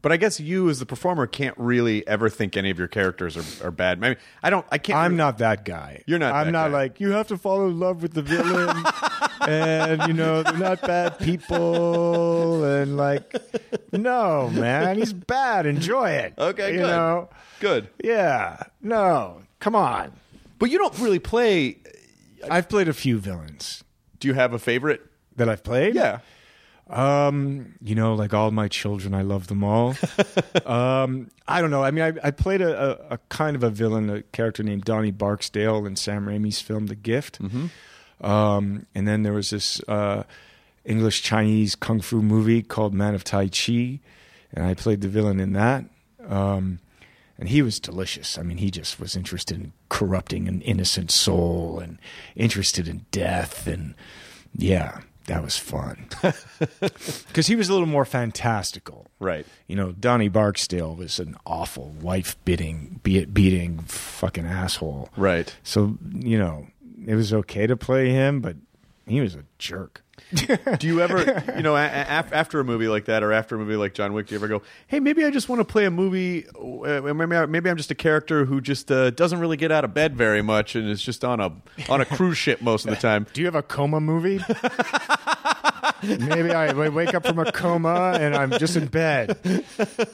Speaker 1: But I guess you, as the performer, can't really ever think any of your characters are, are bad. I mean, I don't. I can't.
Speaker 4: I'm not that guy.
Speaker 1: You're not
Speaker 4: I'm not
Speaker 1: guy.
Speaker 4: like you have to fall in love with the villain, and you know they're not bad people, and like no man, he's bad. Enjoy it.
Speaker 1: Okay,
Speaker 4: you
Speaker 1: good.
Speaker 4: know.
Speaker 1: good.
Speaker 4: Yeah. No. Come on.
Speaker 1: But you don't really play.
Speaker 4: Uh, I've played a few villains
Speaker 1: Do you have a favorite?
Speaker 4: that I've played.
Speaker 1: Yeah.
Speaker 4: Um, you know, like all my children, I love them all. um, I don't know. I mean, I, I played a, a, a kind of a villain, a character named Donnie Barksdale in Sam Raimi's film The Gift. Um, and then there was this uh, English Chinese kung fu movie called Man of Tai Chi, and I played the villain in that. Um, and he was delicious. I mean, he just was interested in corrupting an innocent soul and interested in death. And yeah, that was fun. Because he was a little more fantastical.
Speaker 1: Right.
Speaker 4: You know, Donnie Barksdale was an awful wife beating, be- beating fucking asshole.
Speaker 1: Right.
Speaker 4: So, you know, it was okay to play him, but he was a jerk.
Speaker 1: Do you ever, you know, a- a- after a movie like that or after a movie like John Wick, do you ever go, hey, maybe I just want to play a movie? Uh, maybe, I, maybe I'm just a character who just uh, doesn't really get out of bed very much and is just on a on a cruise ship most of the time.
Speaker 4: Do you have a coma movie? Maybe I wake up from a coma and I'm just in bed.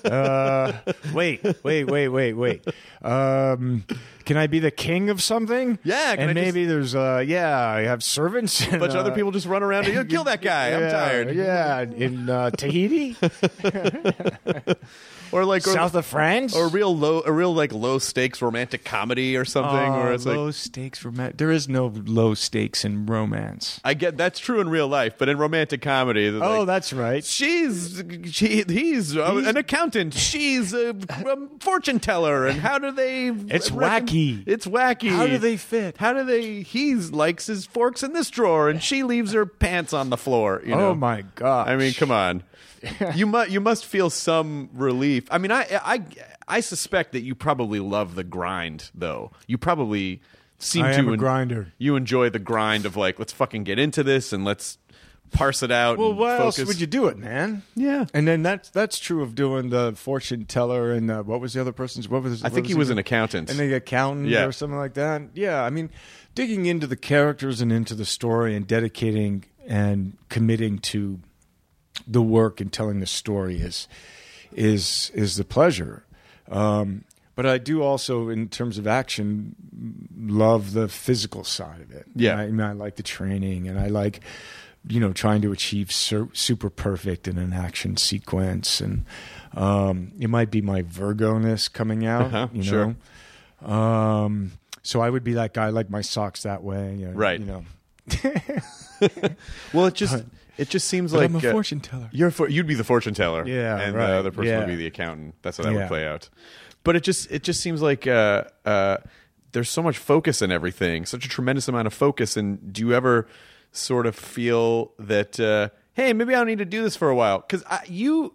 Speaker 4: Uh, wait, wait, wait, wait, wait. Um, can I be the king of something?
Speaker 1: Yeah, can
Speaker 4: and
Speaker 1: I just-
Speaker 4: maybe there's uh, yeah, I have servants.
Speaker 1: A bunch of other people just run around and you kill that guy. I'm tired.
Speaker 4: Yeah, in uh, Tahiti,
Speaker 1: Or like or,
Speaker 4: south of France,
Speaker 1: or a real low, a real like low stakes romantic comedy or something.
Speaker 4: Oh,
Speaker 1: where it's like
Speaker 4: low stakes romance. There is no low stakes in romance.
Speaker 1: I get that's true in real life, but in romantic comedy,
Speaker 4: Oh,
Speaker 1: like,
Speaker 4: that's right.
Speaker 1: She's she, he's, uh, an accountant. She's a, a fortune teller. And how do they?
Speaker 4: It's wacky.
Speaker 1: It's wacky.
Speaker 4: How do they fit?
Speaker 1: How do they? He likes his forks in this drawer, and she leaves her pants on the floor. You know?
Speaker 4: Oh my god!
Speaker 1: I mean, come on. you must you must feel some relief. I mean, I I I suspect that you probably love the grind, though. You probably seem
Speaker 4: I
Speaker 1: to
Speaker 4: am a
Speaker 1: en-
Speaker 4: grinder.
Speaker 1: You enjoy the grind of like, let's fucking get into this and let's parse it out.
Speaker 4: Well, why else would you do it, man?
Speaker 1: Yeah.
Speaker 4: And then that's that's true of doing the fortune teller and uh, what was the other person's? What was?
Speaker 1: I think he was an accountant.
Speaker 4: and the accountant
Speaker 1: Yeah.
Speaker 4: or something like that. Yeah, I mean, digging into the characters and into the story and dedicating and committing to the work and telling the story is is is the pleasure. Um, but I do also, in terms of action, love the physical side of it.
Speaker 1: Yeah.
Speaker 4: I, mean, I like the training, and I like, you know, trying to achieve sur- super perfect in an action sequence, and um, it might be my Virgo-ness coming out.
Speaker 1: Uh-huh,
Speaker 4: you
Speaker 1: sure.
Speaker 4: um, so I would be that guy, I like my socks that way, you know,
Speaker 1: Right.
Speaker 4: You know,
Speaker 1: well, it just it just seems
Speaker 4: but
Speaker 1: like
Speaker 4: I'm a
Speaker 1: uh,
Speaker 4: fortune teller.
Speaker 1: You're for, you'd be the fortune teller,
Speaker 4: Yeah,
Speaker 1: and
Speaker 4: right.
Speaker 1: the other person
Speaker 4: Yeah.
Speaker 1: would be the accountant. That's how that would play out. But it just it just seems like uh, uh, there's so much focus in everything, such a tremendous amount of focus. And do you ever sort of feel that uh, hey, maybe I don't need to do this for a while because you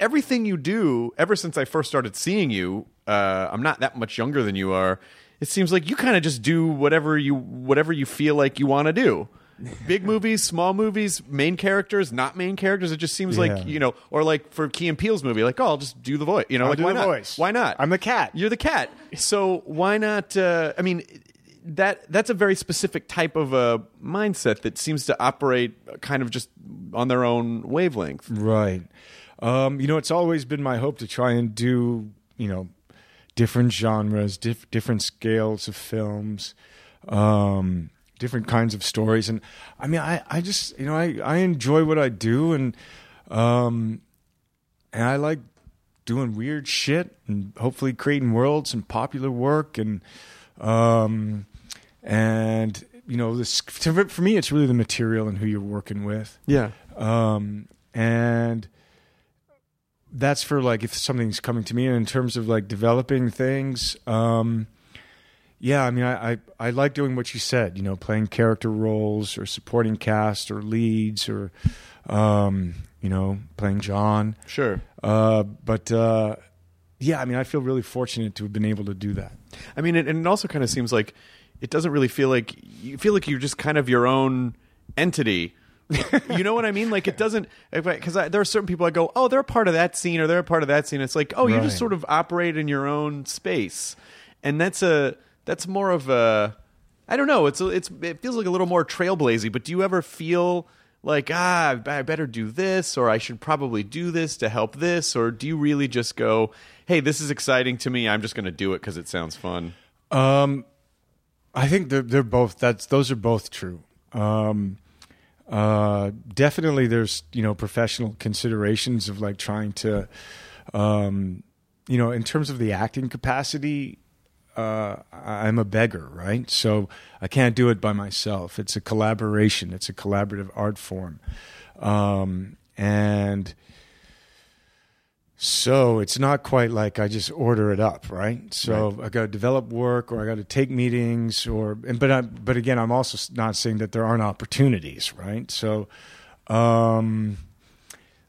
Speaker 1: everything you do ever since I first started seeing you. Uh, I'm not that much younger than you are. It seems like you kind of just do whatever you whatever you feel like you want to do. Big movies, small movies, main characters, not main characters. It just seems
Speaker 4: Yeah.
Speaker 1: like you know, or like for Key and Peele's movie, like oh, I'll just do the voice. You know,
Speaker 4: I'll
Speaker 1: like why
Speaker 4: the
Speaker 1: not?
Speaker 4: voice.
Speaker 1: Why not?
Speaker 4: I'm the cat.
Speaker 1: You're the cat. So why not? Uh, I mean, that that's a very specific type of a mindset that seems to operate kind of just on their own wavelength.
Speaker 4: Right. Um, you know, it's always been my hope to try and do, you know, different genres, diff- different scales of films, um, different kinds of stories. And I mean, I, I just, you know, I, I enjoy what I do and, um, and I like doing weird shit and hopefully creating worlds and popular work and, um, and, you know, this, for for me, it's really the material and who you're working with
Speaker 1: Yeah.
Speaker 4: um, and that's for like if something's coming to me and in terms of like developing things um, yeah i mean I, I i like doing what you said you know playing character roles or supporting cast or leads or um, you know playing john
Speaker 1: Sure.
Speaker 4: uh, but uh, yeah i mean i feel really fortunate to have been able to do that
Speaker 1: I mean, it, and it also kind of seems like it doesn't really feel like you feel like you're just kind of your own entity. you know what I mean? Like it doesn't because there are certain people I go, oh, they're a part of that scene or they're a part of that scene. It's like, oh, you just sort of operate in your own space, and that's a that's more of a I don't know. It's it's it feels like a little more trailblazy. But do you ever feel like ah, I better do this or I should probably do this to help this, or do you really just go, hey, this is exciting to me. I'm just going to do it because it sounds fun.
Speaker 4: Um, I think they're they're both. That's those are both true. Um, uh, definitely, there's you know professional considerations of like trying to, um, you know, in terms of the acting capacity. Uh, I'm a beggar, right? So I can't do it by myself. It's a collaboration. It's a collaborative art form, um, and so it's not quite like I just order it up, right? So I got to develop work, or I got to take meetings, or and but I, but again, I'm also not saying that there aren't opportunities, right? So, um,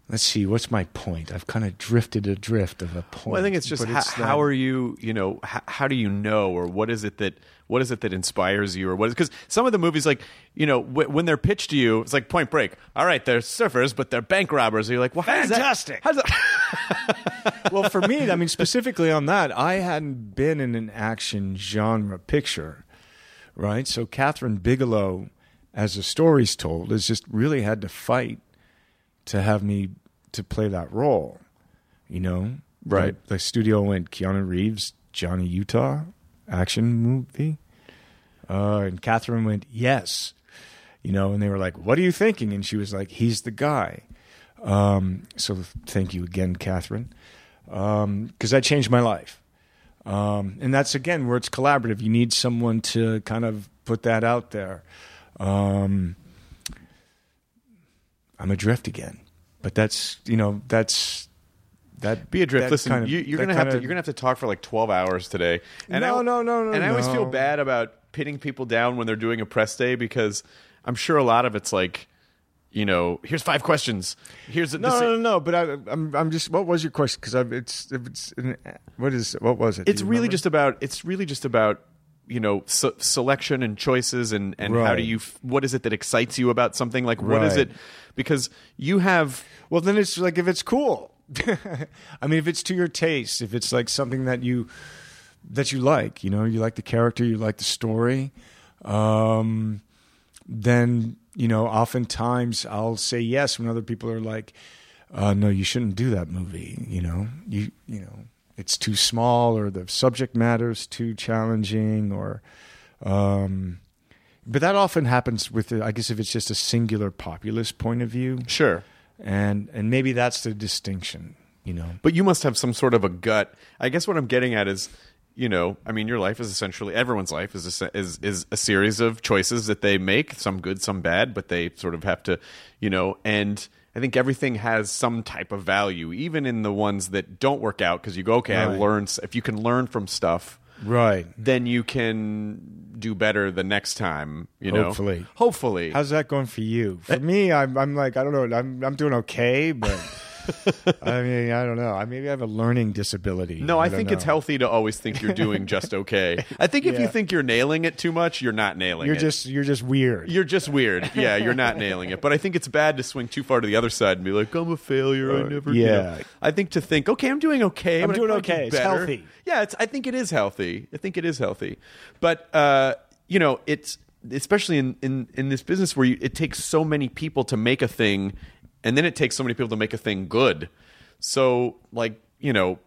Speaker 4: let's see, what's my point? I've kind of drifted adrift of a point.
Speaker 1: Well, I think it's just
Speaker 4: but
Speaker 1: how,
Speaker 4: it's
Speaker 1: how are you, you know, how, how do you know, or what is it that what is it that inspires you, or what is because some of the movies, like you know, w- when they're pitched to you, it's like Point Break. All right, they're surfers, but they're bank robbers. And you're like, well, how does that-
Speaker 4: Fantastic.
Speaker 1: how does that-
Speaker 4: well, for me, I mean, specifically on that, I hadn't been in an action genre picture, right? So Kathryn Bigelow, as the story's told, has just really had to fight to have me to play that role, you know?
Speaker 1: Right.
Speaker 4: The, the studio went Keanu Reeves, Johnny Utah, action movie. Uh, and Kathryn went, yes. You know, and they were like, what are you thinking? And she was like, he's the guy. Um, so thank you again, Kathryn, because that changed my life. Um, and that's again where it's collaborative. You need someone to kind of put that out there. Um, I'm adrift again, but that's you know that's that
Speaker 1: be adrift? Listen,
Speaker 4: kind of-
Speaker 1: you, you're gonna have to you're gonna have to talk for like 12 hours today. And
Speaker 4: No,
Speaker 1: I,
Speaker 4: no, no, no,
Speaker 1: And I always feel bad about pitting people down when they're doing a press day because I'm sure a lot of it's like. You know, here's five questions. Here's a,
Speaker 4: No,
Speaker 1: this-
Speaker 4: no, no, no. But I, I'm, I'm just. What was your question? Because it's, it's, what is, what was it?
Speaker 1: It's really
Speaker 4: remember?
Speaker 1: just about it's really just about you know se- selection and choices and and how do you f- what is it that excites you about something like what is
Speaker 4: Right.
Speaker 1: it because you have
Speaker 4: Well, then it's like if it's cool. I mean, if it's to your taste, if it's like something that you that you like, you know, you like the character, you like the story, um, then you know, oftentimes I'll say yes when other people are like, uh, "No, you shouldn't do that movie." You know, you you know, it's too small, or the subject matter's too challenging, or. Um, but that often happens with, I guess, if it's just a singular populist point of view.
Speaker 1: Sure.
Speaker 4: And and maybe that's the distinction you know.
Speaker 1: But you must have some sort of a gut. I guess what i'm getting at is you know i mean your life is essentially everyone's life is a, is is a series of choices that they make some good some bad but they sort of have to you know and I think everything has some type of value, even in the ones that don't work out. Because you go, okay, I learned. If you can learn from stuff,
Speaker 4: right
Speaker 1: then you can do better the next time. You know,
Speaker 4: Hopefully.
Speaker 1: hopefully.
Speaker 4: how's that going for you for eh me i'm i'm like i don't know i'm i'm doing okay but I mean, I don't know. I maybe I have a learning disability.
Speaker 1: No, I,
Speaker 4: don't
Speaker 1: think it's healthy to always think you're doing just okay. I think if you think you're nailing it too much, you're not nailing
Speaker 4: You're
Speaker 1: it.
Speaker 4: just you're just weird.
Speaker 1: You're just weird. Yeah, you're not nailing it. But I think it's bad to swing too far to the other side and be like, I'm a failure. I
Speaker 4: Uh,
Speaker 1: never. you
Speaker 4: yeah.
Speaker 1: know. I think to think, okay, I'm doing okay.
Speaker 4: I'm
Speaker 1: but I
Speaker 4: doing
Speaker 1: do
Speaker 4: okay. It's healthy.
Speaker 1: Yeah, it's. I think it is healthy. I think it is healthy. But uh, you know, it's especially in in in this business where you, it takes so many people to make a thing, and then it takes so many people to make a thing good. So like. You know,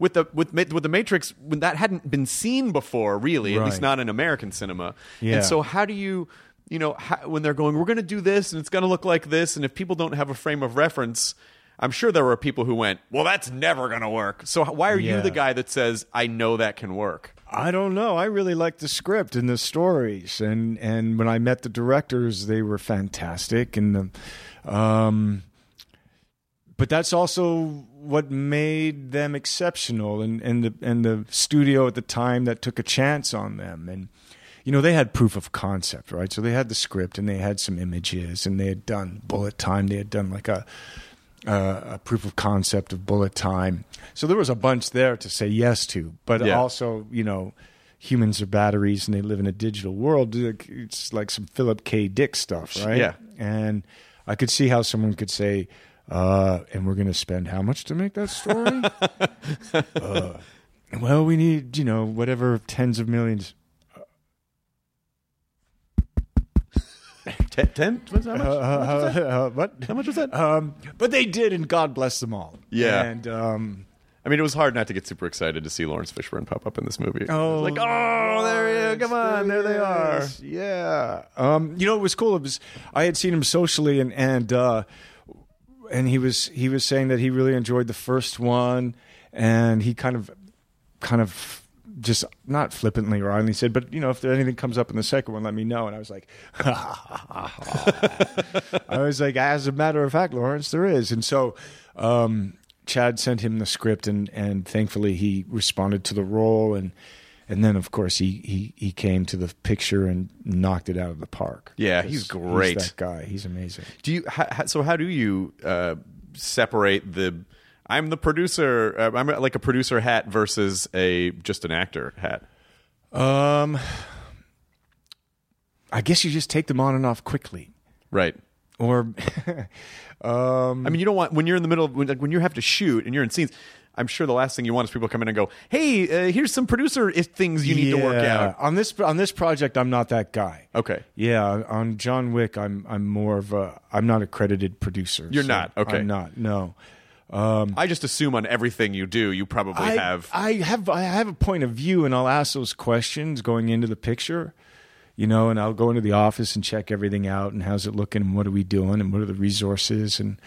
Speaker 1: with the with with the Matrix, when that hadn't been seen before, really, at least not in American cinema.
Speaker 4: Yeah.
Speaker 1: And so, how do you, you know, how, when they're going, we're going to do this and it's going to look like this, and if people don't have a frame of reference, I'm sure there were people who went, well, that's never going to work. So, why are you the guy that says, I know that can work?
Speaker 4: I don't know. I really liked the script and the stories, and and when I met the directors, they were fantastic, and the, um, but that's also what made them exceptional, and and the and the studio at the time that took a chance on them, and you know they had proof of concept, right? So they had the script, and they had some images, and they had done bullet time. They had done like a uh, a proof of concept of bullet time. So there was a bunch there to say yes to, but
Speaker 1: Yeah.
Speaker 4: also, you know, humans are batteries and they live in a digital world. It's like some Philip K. Dick stuff, right?
Speaker 1: Yeah.
Speaker 4: And I could see how someone could say, uh, and we're going to spend how much to make that story? uh, well, we need, you know, whatever tens of millions.
Speaker 1: Ten? ten? What's how
Speaker 4: Uh,
Speaker 1: much?
Speaker 4: uh, uh, what?
Speaker 1: How much was that?
Speaker 4: Um, but they did, and God bless them all.
Speaker 1: Yeah.
Speaker 4: And um,
Speaker 1: I mean, it was hard not to get super excited to see Laurence Fishburne pop up in this movie.
Speaker 4: Oh,
Speaker 1: like, oh, there he is. Come on, there they are.
Speaker 4: Yeah. Um, you know, it was cool. It was I had seen him socially, and and uh, and he was he was saying that he really enjoyed the first one, and he kind of kind of just not flippantly or oddly said, but you know, if there anything comes up in the second one, let me know. And I was like, I was like, as a matter of fact, Laurence, there is. And so um, Chad sent him the script, and and thankfully he responded to the role, and and then of course he he he came to the picture and knocked it out of the park.
Speaker 1: Yeah, he's great.
Speaker 4: that guy. He's amazing.
Speaker 1: Do you? How- so how do you uh, separate the? I'm the producer. Uh, I'm like a producer hat versus a just an actor hat.
Speaker 4: Um, I guess you just take them on and off quickly,
Speaker 1: Right.
Speaker 4: or um,
Speaker 1: I mean, you don't want when you're in the middle of when, like, when you have to shoot and you're in scenes. I'm sure the last thing you want is people come in and go, "Hey, uh, here's some producer things you need to work out."
Speaker 4: on this on this project. I'm not that guy.
Speaker 1: Okay.
Speaker 4: Yeah, on John Wick, I'm I'm more of a I'm not a credited producer.
Speaker 1: You're
Speaker 4: so
Speaker 1: not? Okay.
Speaker 4: I'm not. No.
Speaker 1: I just assume on everything you do, you probably
Speaker 4: I
Speaker 1: have.
Speaker 4: I have I have a point of view, and I'll ask those questions going into the picture. You know, and I'll go into the office and check everything out, and how's it looking, and what are we doing, and what are the resources, and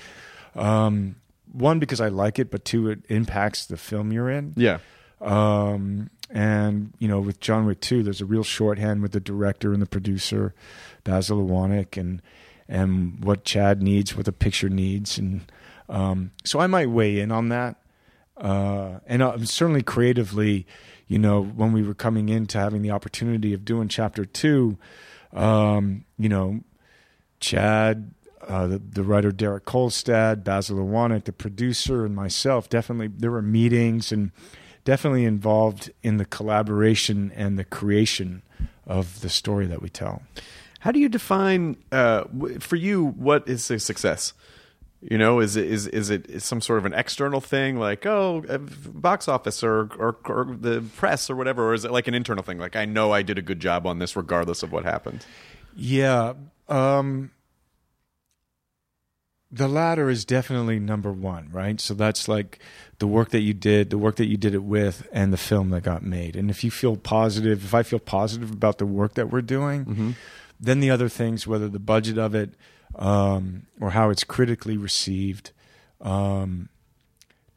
Speaker 4: um, one because I like it, but two it impacts the film you're in.
Speaker 1: yeah.
Speaker 4: Um, and you know, with John Wick 2, there's a real shorthand with the director and the producer, Basil Iwanyk, and and what Chad needs, what the picture needs, and um, so I might weigh in on that. Uh, and uh, certainly creatively, you know, when we were coming into having the opportunity of doing chapter two, um, you know, Chad, uh, the, the writer Derek Kolstad, Basil Iwanyk, the producer, and myself, definitely there were meetings and definitely involved in the collaboration and the creation of the story that we tell.
Speaker 1: How do you define uh, for you what is a success? You know, is it is is it some sort of an external thing like oh, uh, box office or, or or the press or whatever, or is it like an internal thing? Like I know I did a good job on this regardless of what happened.
Speaker 4: Yeah. Um, the latter is definitely number one, right? So that's like the work that you did, the work that you did it with, and the film that got made. And if you feel positive, if I feel positive about the work that we're doing, then the other things, whether the budget of it um, or how it's critically received, um,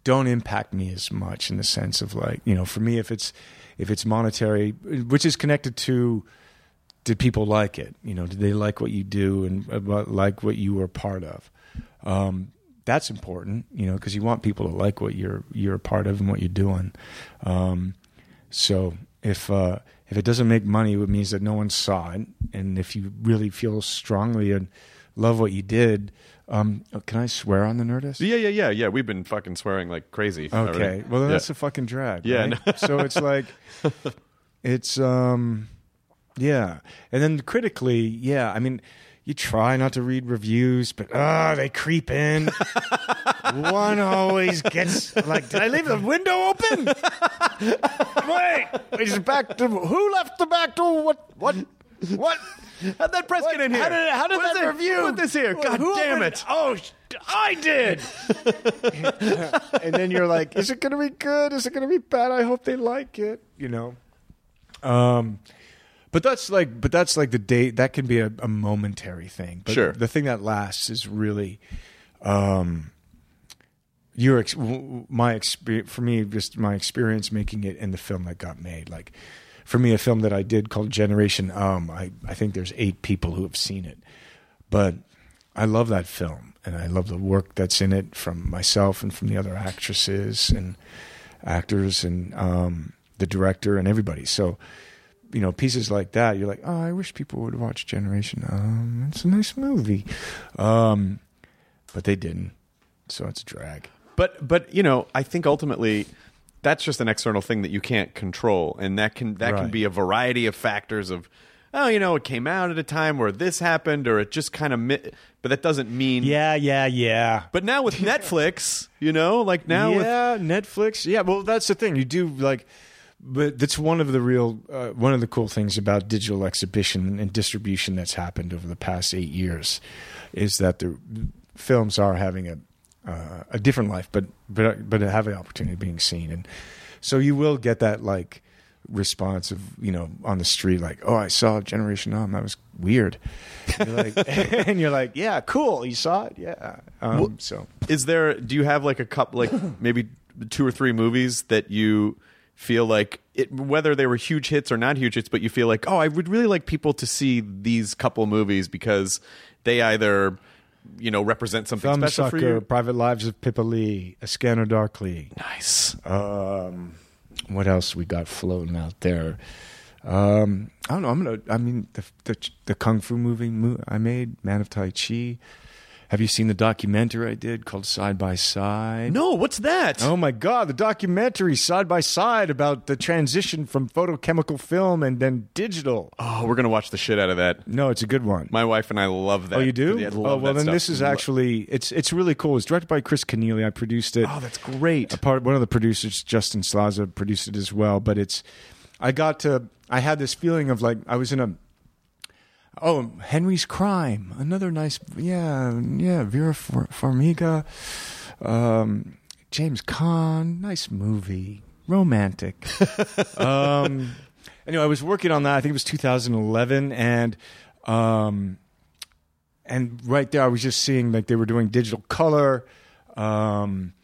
Speaker 4: don't impact me as much in the sense of like you know for me if it's if it's monetary which is connected to did people like it? You know did they like what you do and about, like what you were part of? Um, that's important you know because you want people to like what you're you're a part of and what you're doing. Um, so if uh, if it doesn't make money it means that no one saw it. And if you really feel strongly and love what you did. Um, oh, can I swear on the Nerdist?
Speaker 1: Yeah, yeah, yeah, yeah. We've been fucking swearing like crazy.
Speaker 4: Okay.
Speaker 1: already.
Speaker 4: Well, then
Speaker 1: Yeah.
Speaker 4: that's a fucking drag.
Speaker 1: Yeah,
Speaker 4: right?
Speaker 1: no.
Speaker 4: so it's like, it's um, yeah, and then critically, yeah. I mean, you try not to read reviews, but ah, they creep in. One always gets like, did I leave the window open? Wait, is it back to who left the back door? What? What? What?
Speaker 1: How'd that press get in here?
Speaker 4: How did, how did
Speaker 1: What is
Speaker 4: that
Speaker 1: it?
Speaker 4: review?
Speaker 1: Put this here. God
Speaker 4: Who
Speaker 1: damn it.
Speaker 4: Oh, I did. and then you're like, is it going to be good? Is it going to be bad? I hope they like it. You know. Um, but that's like, but that's like the date. That can be a, a momentary thing. But
Speaker 1: Sure.
Speaker 4: The thing that lasts is really, um, your ex- w- w- my experience for me just my experience making it in the film that got made like for me a film that i did called generation um. I i think there's eight people who have seen it. But i love that film and i love the work that's in it from myself and from the other actresses and actors and um the director and everybody. So you know pieces like that you're like oh i wish people would watch generation um. It's a nice movie. Um but they didn't so it's a drag.
Speaker 1: But but you know, I think ultimately that's just an external thing that you can't control, and that can that can be a variety of factors of. Oh, you know, it came out at a time where this happened, or it just kind of. Mi- but that doesn't mean.
Speaker 4: Yeah, yeah, yeah.
Speaker 1: But now with Netflix, you know, like now with
Speaker 4: yeah, Netflix. Yeah, well, that's the thing. You do like, but that's one of the real, uh, one of the cool things about digital exhibition and distribution that's happened over the past eight years, is that the films are having a uh, a different life, but but but have the opportunity of being seen, and so you will get that like response of you know on the street like oh I saw Generation Um that was weird, and you're like, and you're like yeah cool. You saw it? Yeah. Um, so.
Speaker 1: is there do you have like a couple like maybe two or three movies that you feel like it whether they were huge hits or not huge hits but you feel like oh i would really like people to see these couple movies because they either you know represent something special for you
Speaker 4: Private Lives of Pippa Lee, A Scanner Darkly.
Speaker 1: nice
Speaker 4: Um, what else we got floating out there? Um, I don't know. I'm gonna. I mean, the the, the kung fu movie mo- I made, Man of Tai Chi. Have you seen the documentary I did called Side by Side?
Speaker 1: no what's that
Speaker 4: Oh my God, the documentary Side by Side about the transition from photochemical film and then digital.
Speaker 1: oh we're gonna watch the shit out of that
Speaker 4: No, it's a good one.
Speaker 1: my wife and i love that
Speaker 4: Oh, you do?
Speaker 1: Yeah,
Speaker 4: oh, well, then
Speaker 1: stuff.
Speaker 4: this is actually it's it's really cool. It's directed by Chris Kenneally. I produced it.
Speaker 1: oh that's great
Speaker 4: a part one of the producers justin Szlasa produced it as well but it's i got to i had this feeling of like i was in a oh henry's crime. Another nice yeah yeah vera farmiga. Um james Caan, nice movie. Romantic. Um anyway i was working on that. I think it was 2011 and um and right there i was just seeing like they were doing digital color. Um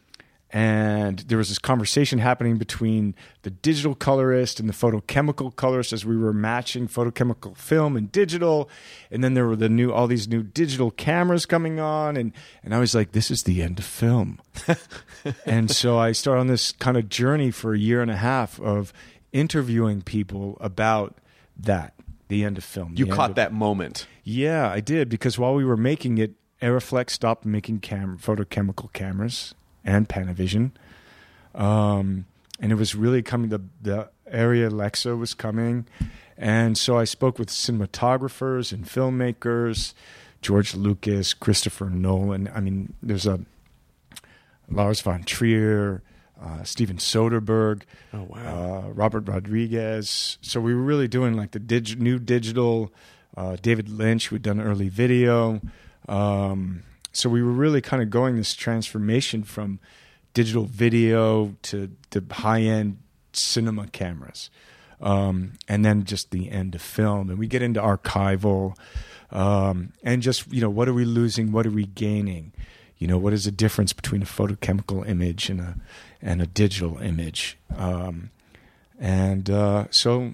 Speaker 4: and there was this conversation happening between the digital colorist and the photochemical colorist as we were matching photochemical film and digital. And then there were the new all these new digital cameras coming on. And and I was like this is the end of film. And so I started on this kind of journey for a year and a half of interviewing people about that the end of film
Speaker 1: you caught
Speaker 4: of-
Speaker 1: that moment.
Speaker 4: Yeah, I did because while we were making it, Arriflex stopped making cam- photochemical cameras and Panavision, um, and it was really coming. The the ARRI Alexa was coming, and so I spoke with cinematographers and filmmakers, George Lucas, Christopher Nolan. I mean, there's a Lars von Trier. Uh, Steven Soderbergh,
Speaker 1: Oh, wow.
Speaker 4: uh, Robert Rodriguez. So we were really doing like the dig- new digital. Uh, David Lynch, who'd done early video. Um, so we were really kind of going this transformation from digital video to the high end cinema cameras, um, and then just the end of film. And we get into archival, um, and just you know what are we losing, what are we gaining? You know what is the difference between a photochemical image and a and a digital image? Um, and uh, so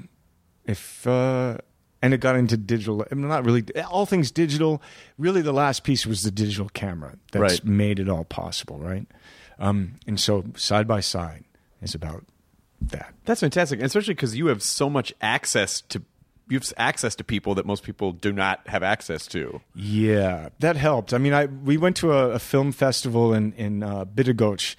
Speaker 4: if uh, and it got into digital I mean, not really all things digital really the last piece was the digital camera that's
Speaker 1: Right.
Speaker 4: made it all possible right um, and so side by side is about that
Speaker 1: That's fantastic, especially because you have so much access to you have access to people that most people do not have access to.
Speaker 4: Yeah, that helped. I mean, I we went to a, a film festival in in uh, Bydgoszcz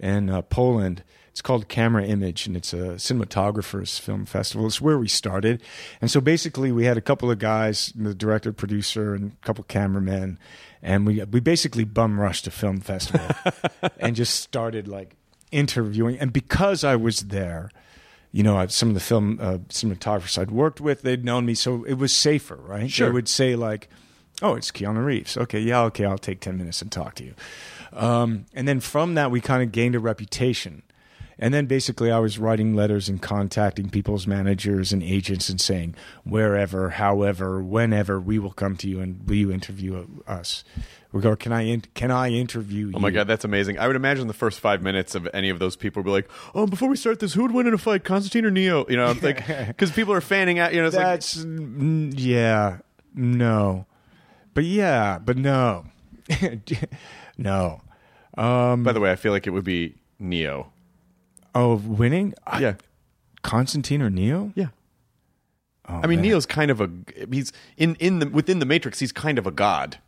Speaker 4: in uh, Poland. It's called Camerimage, and it's a cinematographers film festival. It's where we started, and so basically we had a couple of guys, the director, producer, and a couple cameramen, and we we basically bum rushed a film festival and just started like interviewing. And because I was there, you know, some of the film uh, cinematographers I'd worked with, they'd known me, so it was safer, right?
Speaker 1: Sure.
Speaker 4: They would say like, "Oh, it's Keanu Reeves." Okay, yeah, okay, I'll take ten minutes and talk to you. Um, and then from that, we kind of gained a reputation. And then basically, I was writing letters and contacting people's managers and agents and saying, wherever, however, whenever, we will come to you and will you interview us? We go, can I in- can I interview you?
Speaker 1: Oh my god, that's amazing! I would imagine the first five minutes of any of those people would be like, "Oh, before we start this, who would win in a fight, Constantine or Neo?" You know, I'm like, because people are fanning out. You know, it's like
Speaker 4: That's mm, yeah, no, but yeah, but no, no. Um,
Speaker 1: By the way, I feel like it would be Neo.
Speaker 4: Oh, winning? I-
Speaker 1: Yeah,
Speaker 4: Constantine or Neo?
Speaker 1: yeah.
Speaker 4: Oh,
Speaker 1: I mean,
Speaker 4: man.
Speaker 1: Neo's kind of a he's in in the within the Matrix. He's kind of a god.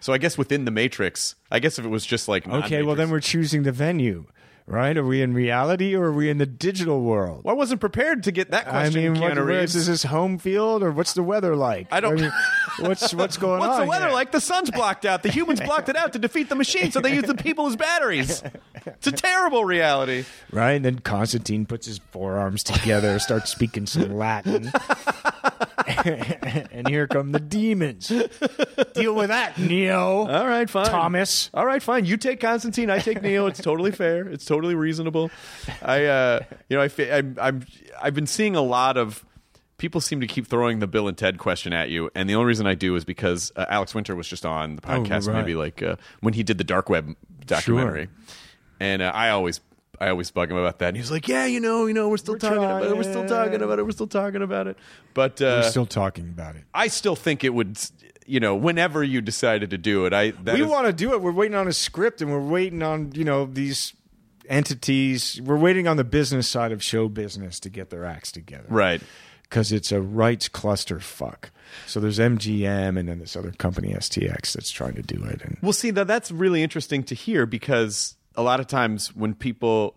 Speaker 1: So I guess within the Matrix, I guess if it was just like
Speaker 4: Okay, well then we're choosing the venue, right? Are we in reality or are we in the digital world?
Speaker 1: Well, I wasn't prepared to get that question.
Speaker 4: I mean, what,
Speaker 1: Keanu
Speaker 4: where-
Speaker 1: Reeves.
Speaker 4: is this home field or what's the weather like?
Speaker 1: I don't-
Speaker 4: mean, what's what's going
Speaker 1: What's
Speaker 4: on?
Speaker 1: What's the weather
Speaker 4: here?
Speaker 1: like? The sun's blocked out. The humans blocked it out to defeat the machine, so they use the people as batteries. It's a terrible reality.
Speaker 4: Right? And then Constantine puts his forearms together, starts speaking some Latin. and here come the demons. Deal with that, Neo.
Speaker 1: All right, fine.
Speaker 4: Thomas.
Speaker 1: All right, fine. You take Constantine. I take Neo. It's totally fair. It's totally reasonable. I, uh, you know, I, I'm, I'm, I've been seeing a lot of people seem to keep throwing the Bill and Ted question at you, and the only reason I do is because uh, Alex Winter was just on the podcast,
Speaker 4: right.
Speaker 1: maybe like uh, when he did the dark web documentary, and uh, I always. I always bug him about that, and he was like, "Yeah, you know, you know, we're still talking about it. We're still talking about it. We're still talking about it." But uh,
Speaker 4: We're still talking about it.
Speaker 1: I still think it would, you know, whenever you decided to do it, I that
Speaker 4: we
Speaker 1: is-
Speaker 4: want to do it. We're waiting on a script and we're waiting on, you know, these entities. We're waiting on the business side of show business to get their acts together.
Speaker 1: right.
Speaker 4: Because it's a rights cluster fuck. So there's MGM and then this other company, STX, that's trying to do it. And
Speaker 1: Well, see, that that's really interesting to hear because a lot of times when people,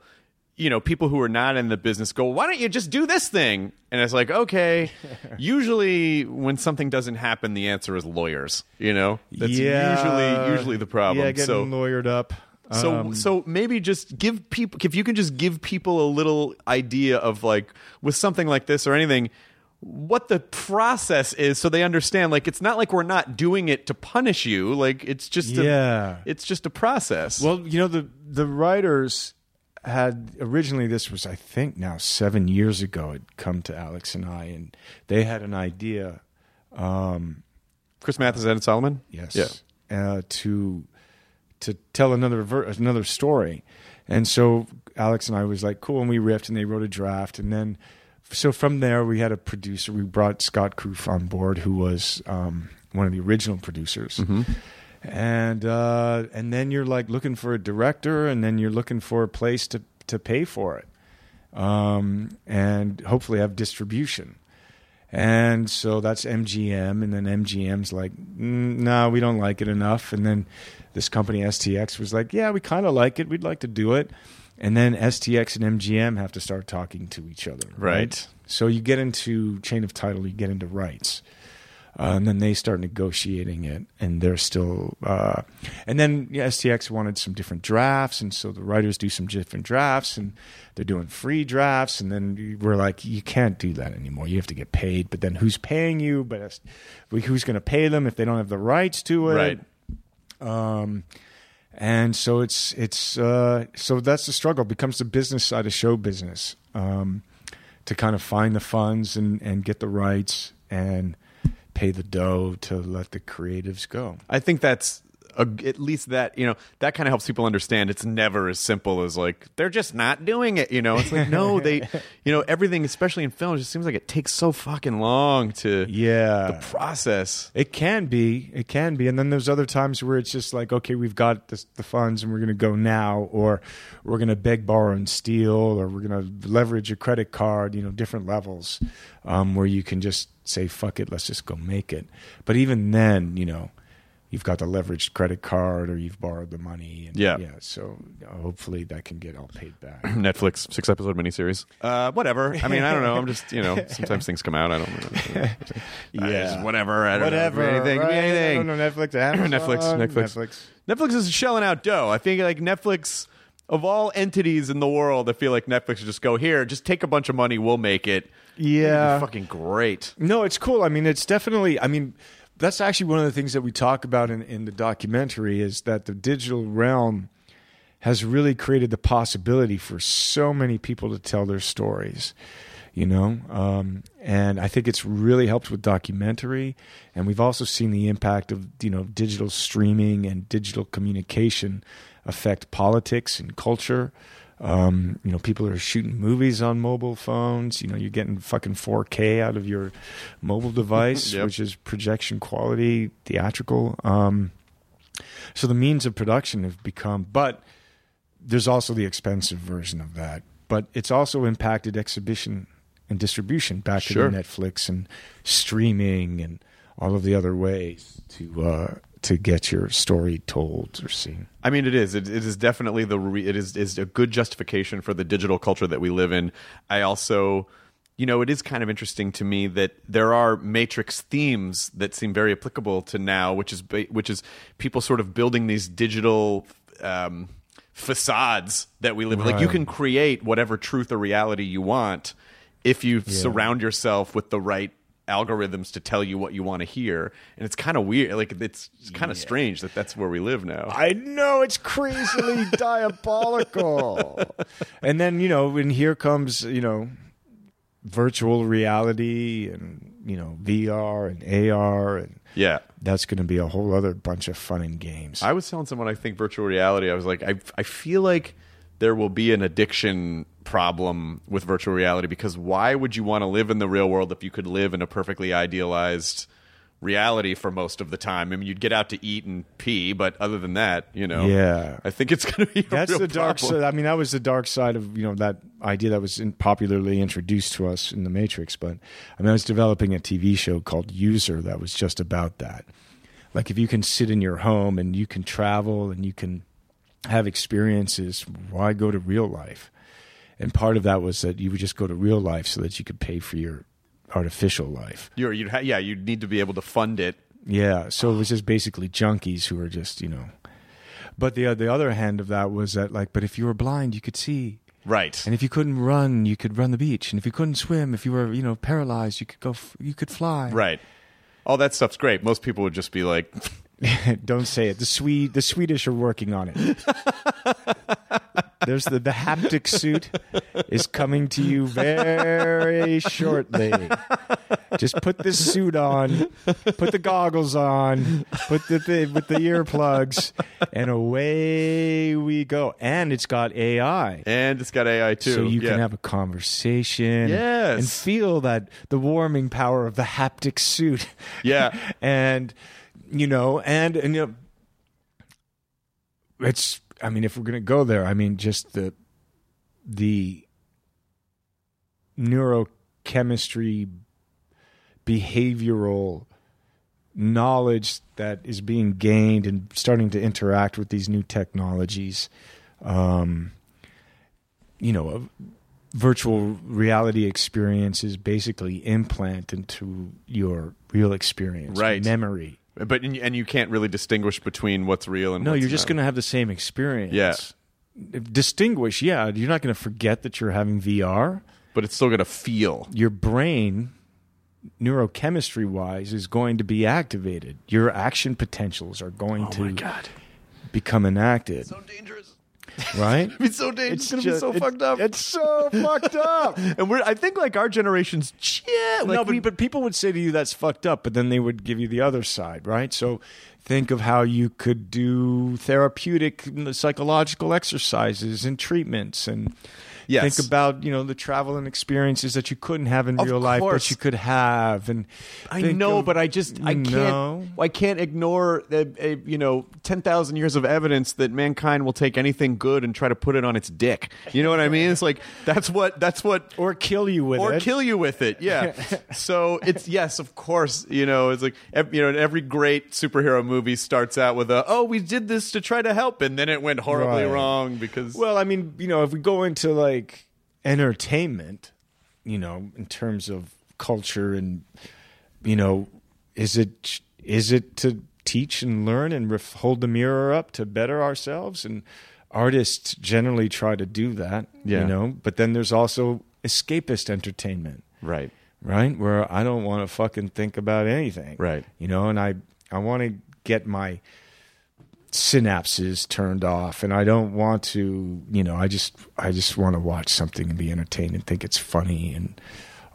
Speaker 1: you know, people who are not in the business go, "Why don't you just do this thing?" And it's like, okay. usually, when something doesn't happen, the answer is lawyers. You know, that's usually usually the problem.
Speaker 4: Yeah, getting
Speaker 1: so,
Speaker 4: lawyered up.
Speaker 1: So,
Speaker 4: Um,
Speaker 1: so maybe just give people if you can just give people a little idea of like with something like this or anything what the process is so they understand like it's not like we're not doing it to punish you like it's just a,
Speaker 4: Yeah.
Speaker 1: it's just a process
Speaker 4: Well, you know the the writers had originally this was I think now seven years ago. It come to Alex and I, and they had an idea.
Speaker 1: um chris Matheson and solomon
Speaker 4: Yes.
Speaker 1: yeah
Speaker 4: Uh, to to tell another ver- another story, and so Alex and I was like, cool, and we riffed, and they wrote a draft, and then so from there we had a producer. We brought Scott Kroopf on board, who was um, one of the original producers. And uh, and then you're like looking for a director, and then you're looking for a place to to pay for it, um, and hopefully have distribution. And so that's MGM, and then MGM's like, mm, no, we don't like it enough. And then this company STX was like, yeah, we kind of like it. We'd like to do it. And then STX and MGM have to start talking to each other,
Speaker 1: Right.
Speaker 4: So you get into chain of title, you get into rights, uh, and then they start negotiating it, and they're still. Uh, and then yeah, STX wanted some different drafts, and so the writers do some different drafts, and they're doing free drafts, and then we're like, you can't do that anymore. You have to get paid, but then who's paying you? But who's going to pay them if they don't have the rights to it?
Speaker 1: right
Speaker 4: Um, and so it's it's uh, so that's the struggle. It becomes the business side of show business um, to kind of find the funds and and get the rights and pay the dough to let the creatives go.
Speaker 1: i think that's a, at least that you know that kind of helps people understand it's never as simple as like they're just not doing it. You know, it's like no, they, you know, everything, especially in film, just seems like it takes so fucking long to
Speaker 4: Yeah.
Speaker 1: the process.
Speaker 4: It can be. It can be. And then there's other times where it's just like, okay, we've got this, the funds and we're going to go now, or we're going to beg, borrow, and steal, or we're going to leverage a credit card, you know, different levels um, where you can just say, fuck it, let's just go make it. But even then, you know, you've got the leveraged credit card or you've borrowed the money. And,
Speaker 1: Yeah.
Speaker 4: Yeah. So hopefully that can get all paid back.
Speaker 1: Netflix six episode miniseries. Uh, whatever. I mean, I don't know. I'm just you know sometimes things come out. I don't. know. just whatever. I don't
Speaker 4: Whatever.
Speaker 1: Know. Anything.
Speaker 4: right?
Speaker 1: Anything.
Speaker 4: I don't know, Netflix,
Speaker 1: Netflix, Netflix.
Speaker 4: Netflix.
Speaker 1: Netflix is shelling out dough. I think like Netflix of all entities in the world, I feel like Netflix should just go here, just take a bunch of money, we'll make it.
Speaker 4: Yeah.
Speaker 1: It'd be fucking great.
Speaker 4: No, it's cool. I mean, it's definitely. I mean, that's actually one of the things that we talk about in, in the documentary is that the digital realm has really created the possibility for so many people to tell their stories. You know, um, and I think it's really helped with documentary, and we've also seen the impact of you know digital streaming and digital communication affect politics and culture. Um, you know, people are shooting movies on mobile phones. You know, you're getting fucking 4K out of your mobile device,
Speaker 1: Yep.
Speaker 4: which is projection quality, theatrical. Um, so the means of production have become, but there's also the expensive version of that. But it's also impacted exhibition and distribution back
Speaker 1: Sure.
Speaker 4: into Netflix and streaming and all of the other ways to uh, to get your story told or seen.
Speaker 1: I mean, it is. It, it is definitely the. Re- it is is a good justification for the digital culture that we live in. I also, you know, it is kind of interesting to me that there are Matrix themes that seem very applicable to now, which is which is people sort of building these digital. Um, facades that we live in like you can create whatever truth or reality you want if you surround yourself with the right algorithms to tell you what you want to hear and it's kind of weird like it's, it's kind of strange that that's where we live now
Speaker 4: I know it's crazily diabolical. And then, you know, when here comes, you know, virtual reality and, you know, VR and AR and
Speaker 1: yeah
Speaker 4: that's going to be a whole other bunch of fun and games.
Speaker 1: I was telling someone I think virtual reality. I was like, I I feel like there will be an addiction problem with virtual reality because why would you want to live in the real world if you could live in a perfectly idealized reality for most of the time? I mean, you'd get out to eat and pee, but other than that, you know,
Speaker 4: Yeah.
Speaker 1: I think it's going to be
Speaker 4: That's the dark
Speaker 1: problem.
Speaker 4: side. I mean, that was the dark side of you know that idea that was in, popularly introduced to us in the Matrix. But I mean, I was developing a TV show called User that was just about that. Like, if you can sit in your home and you can travel and you can have experiences, why go to real life? And part of that was that you would just go to real life so that you could pay for your artificial life.
Speaker 1: You're, you'd ha- yeah, you'd need to be able to fund it.
Speaker 4: Yeah, so it was just basically junkies who were just you know. But the uh, the other hand of that was that like, but if you were blind, you could see.
Speaker 1: Right.
Speaker 4: And if you couldn't run, you could run the beach. And if you couldn't swim, if you were, you know, paralyzed, you could go. F- you could fly.
Speaker 1: right. All that stuff's great. Most people would just be like,
Speaker 4: Don't say it. The Swede, the Swedish are working on it. There's the the haptic suit is coming to you very shortly. Just put this suit on, put the goggles on, put the thing with the earplugs, and away we go. And it's got AI.
Speaker 1: and it's got AI too.
Speaker 4: So you
Speaker 1: Yeah.
Speaker 4: can have a conversation
Speaker 1: Yes.
Speaker 4: and feel that the warming power of the haptic suit.
Speaker 1: Yeah.
Speaker 4: and you know, and and you know it's I mean if we're going to go there, I mean just the the neurochemistry behavioral knowledge that is being gained and starting to interact with these new technologies um you know virtual reality experiences basically implant into your real experience
Speaker 1: Right.
Speaker 4: memory
Speaker 1: But and you- can't really distinguish between what's real and
Speaker 4: no
Speaker 1: what's
Speaker 4: you're just going to have the same experience
Speaker 1: Yeah.
Speaker 4: distinguish yeah you're not going to forget that you're having vr
Speaker 1: but it's still gonna feel.
Speaker 4: your brain neurochemistry wise is going to be activated your action potentials are going oh to
Speaker 1: God,
Speaker 4: become enacted
Speaker 1: so dangerous.
Speaker 4: right?
Speaker 1: It's so dangerous. It's, gonna be so
Speaker 4: it-
Speaker 1: fucked up.
Speaker 4: It's so fucked up.
Speaker 1: and we're I think like our generation's yeah, like
Speaker 4: no, but,
Speaker 1: we-
Speaker 4: but people would say to you that's fucked up, but then they would give you the other side, right? So think of how you could do therapeutic psychological exercises and treatments and
Speaker 1: Yes.
Speaker 4: think about, you know, the travel and experiences that you couldn't have in
Speaker 1: Of
Speaker 4: real life
Speaker 1: course.
Speaker 4: that you could have and
Speaker 1: I know,
Speaker 4: of-
Speaker 1: but I just I can't
Speaker 4: No.
Speaker 1: I can't ignore uh, you know ten thousand years of evidence that mankind will take anything good and try to put it on its dick. You know what I mean? It's like that's what that's what
Speaker 4: or kill you with it.
Speaker 1: or
Speaker 4: it.
Speaker 1: kill you with it. Yeah. so it's yes, of course. You know, it's like you know, every great superhero movie starts out with a oh, we did this to try to help, and then it went horribly
Speaker 4: Right.
Speaker 1: wrong because
Speaker 4: Well, I mean, you know, if we go into like entertainment, you know, in terms of culture and you know, is it is it to teach and learn and ref- hold the mirror up to better ourselves and artists generally try to do that,
Speaker 1: Yeah.
Speaker 4: you know, but then there's also escapist entertainment
Speaker 1: right.
Speaker 4: right? Where I don't want to fucking think about anything,
Speaker 1: Right.
Speaker 4: You know, and I I want to get my synapses turned off, and I don't want to, you know, I just I just want to watch something and be entertained and think it's funny and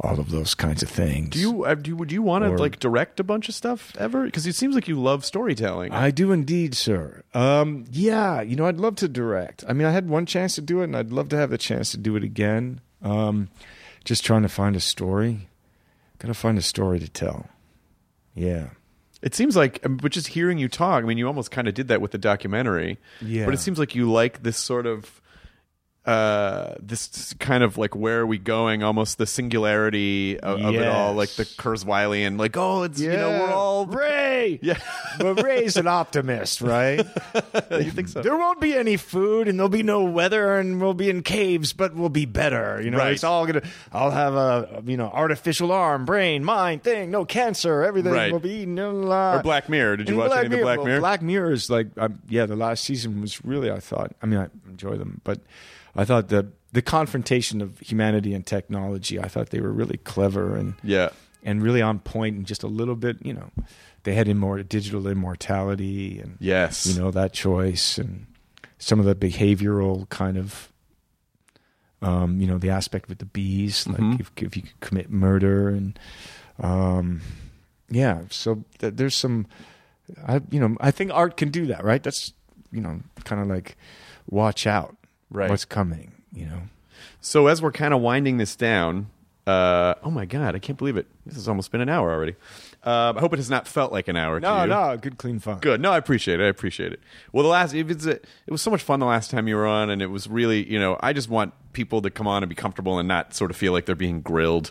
Speaker 4: all of those kinds of things.
Speaker 1: Do you uh, do? Would you want to
Speaker 4: Or-
Speaker 1: like direct a bunch of stuff ever? Because it seems like you love storytelling.
Speaker 4: I do indeed, sir. Um, yeah, you know, I'd love to direct. I mean, I had one chance to do it, and I'd love to have the chance to do it again. Um, just trying to find a story. Got to find a story to tell. Yeah.
Speaker 1: It seems like, but just hearing you talk, I mean, you almost kind of did that with the documentary.
Speaker 4: Yeah.
Speaker 1: But it seems like you like this sort of, uh, this kind of like where are we going? Almost the singularity of, of it all, like the Kurzweilian, like oh, it's you know we're all
Speaker 4: Ray.
Speaker 1: yeah.
Speaker 4: but Ray's an optimist, right?
Speaker 1: you think so?
Speaker 4: There won't be any food, and there'll be no weather, and we'll be in caves, but we'll be better. You know,
Speaker 1: Right.
Speaker 4: it's all gonna. I'll have a you know artificial arm, brain, mind, thing, no cancer. Everything
Speaker 1: Right.
Speaker 4: will be no. la-
Speaker 1: Or Black Mirror? Did you
Speaker 4: And
Speaker 1: watch any of the Black
Speaker 4: well,
Speaker 1: Mirror?
Speaker 4: Black Mirror is like, um, yeah, the last season was really. I thought. I mean, I enjoy them, but I thought the the confrontation of humanity and technology. I thought they were really clever and
Speaker 1: yeah.
Speaker 4: and really on point and just a little bit, you know, they had immor- digital immortality and
Speaker 1: Yes.
Speaker 4: you know that choice and some of the behavioral kind of um, you know the aspect with the bees like
Speaker 1: Mhm.
Speaker 4: if, if you could commit murder and um, yeah so th- there's some I you know I think art can do that right that's you know kind of like watch out
Speaker 1: Right.
Speaker 4: what's coming you know
Speaker 1: So as we're kind of winding this down, uh, oh my god, I can't believe it. This has almost been an hour already. Uh, I hope it has not felt like an hour. to
Speaker 4: no
Speaker 1: you.
Speaker 4: no good clean fun
Speaker 1: Good. No, I appreciate it. I appreciate it. Well, the last if it's a, it was so much fun the last time you were on, and it was really you know I just want people to come on and be comfortable and not sort of feel like they're being grilled.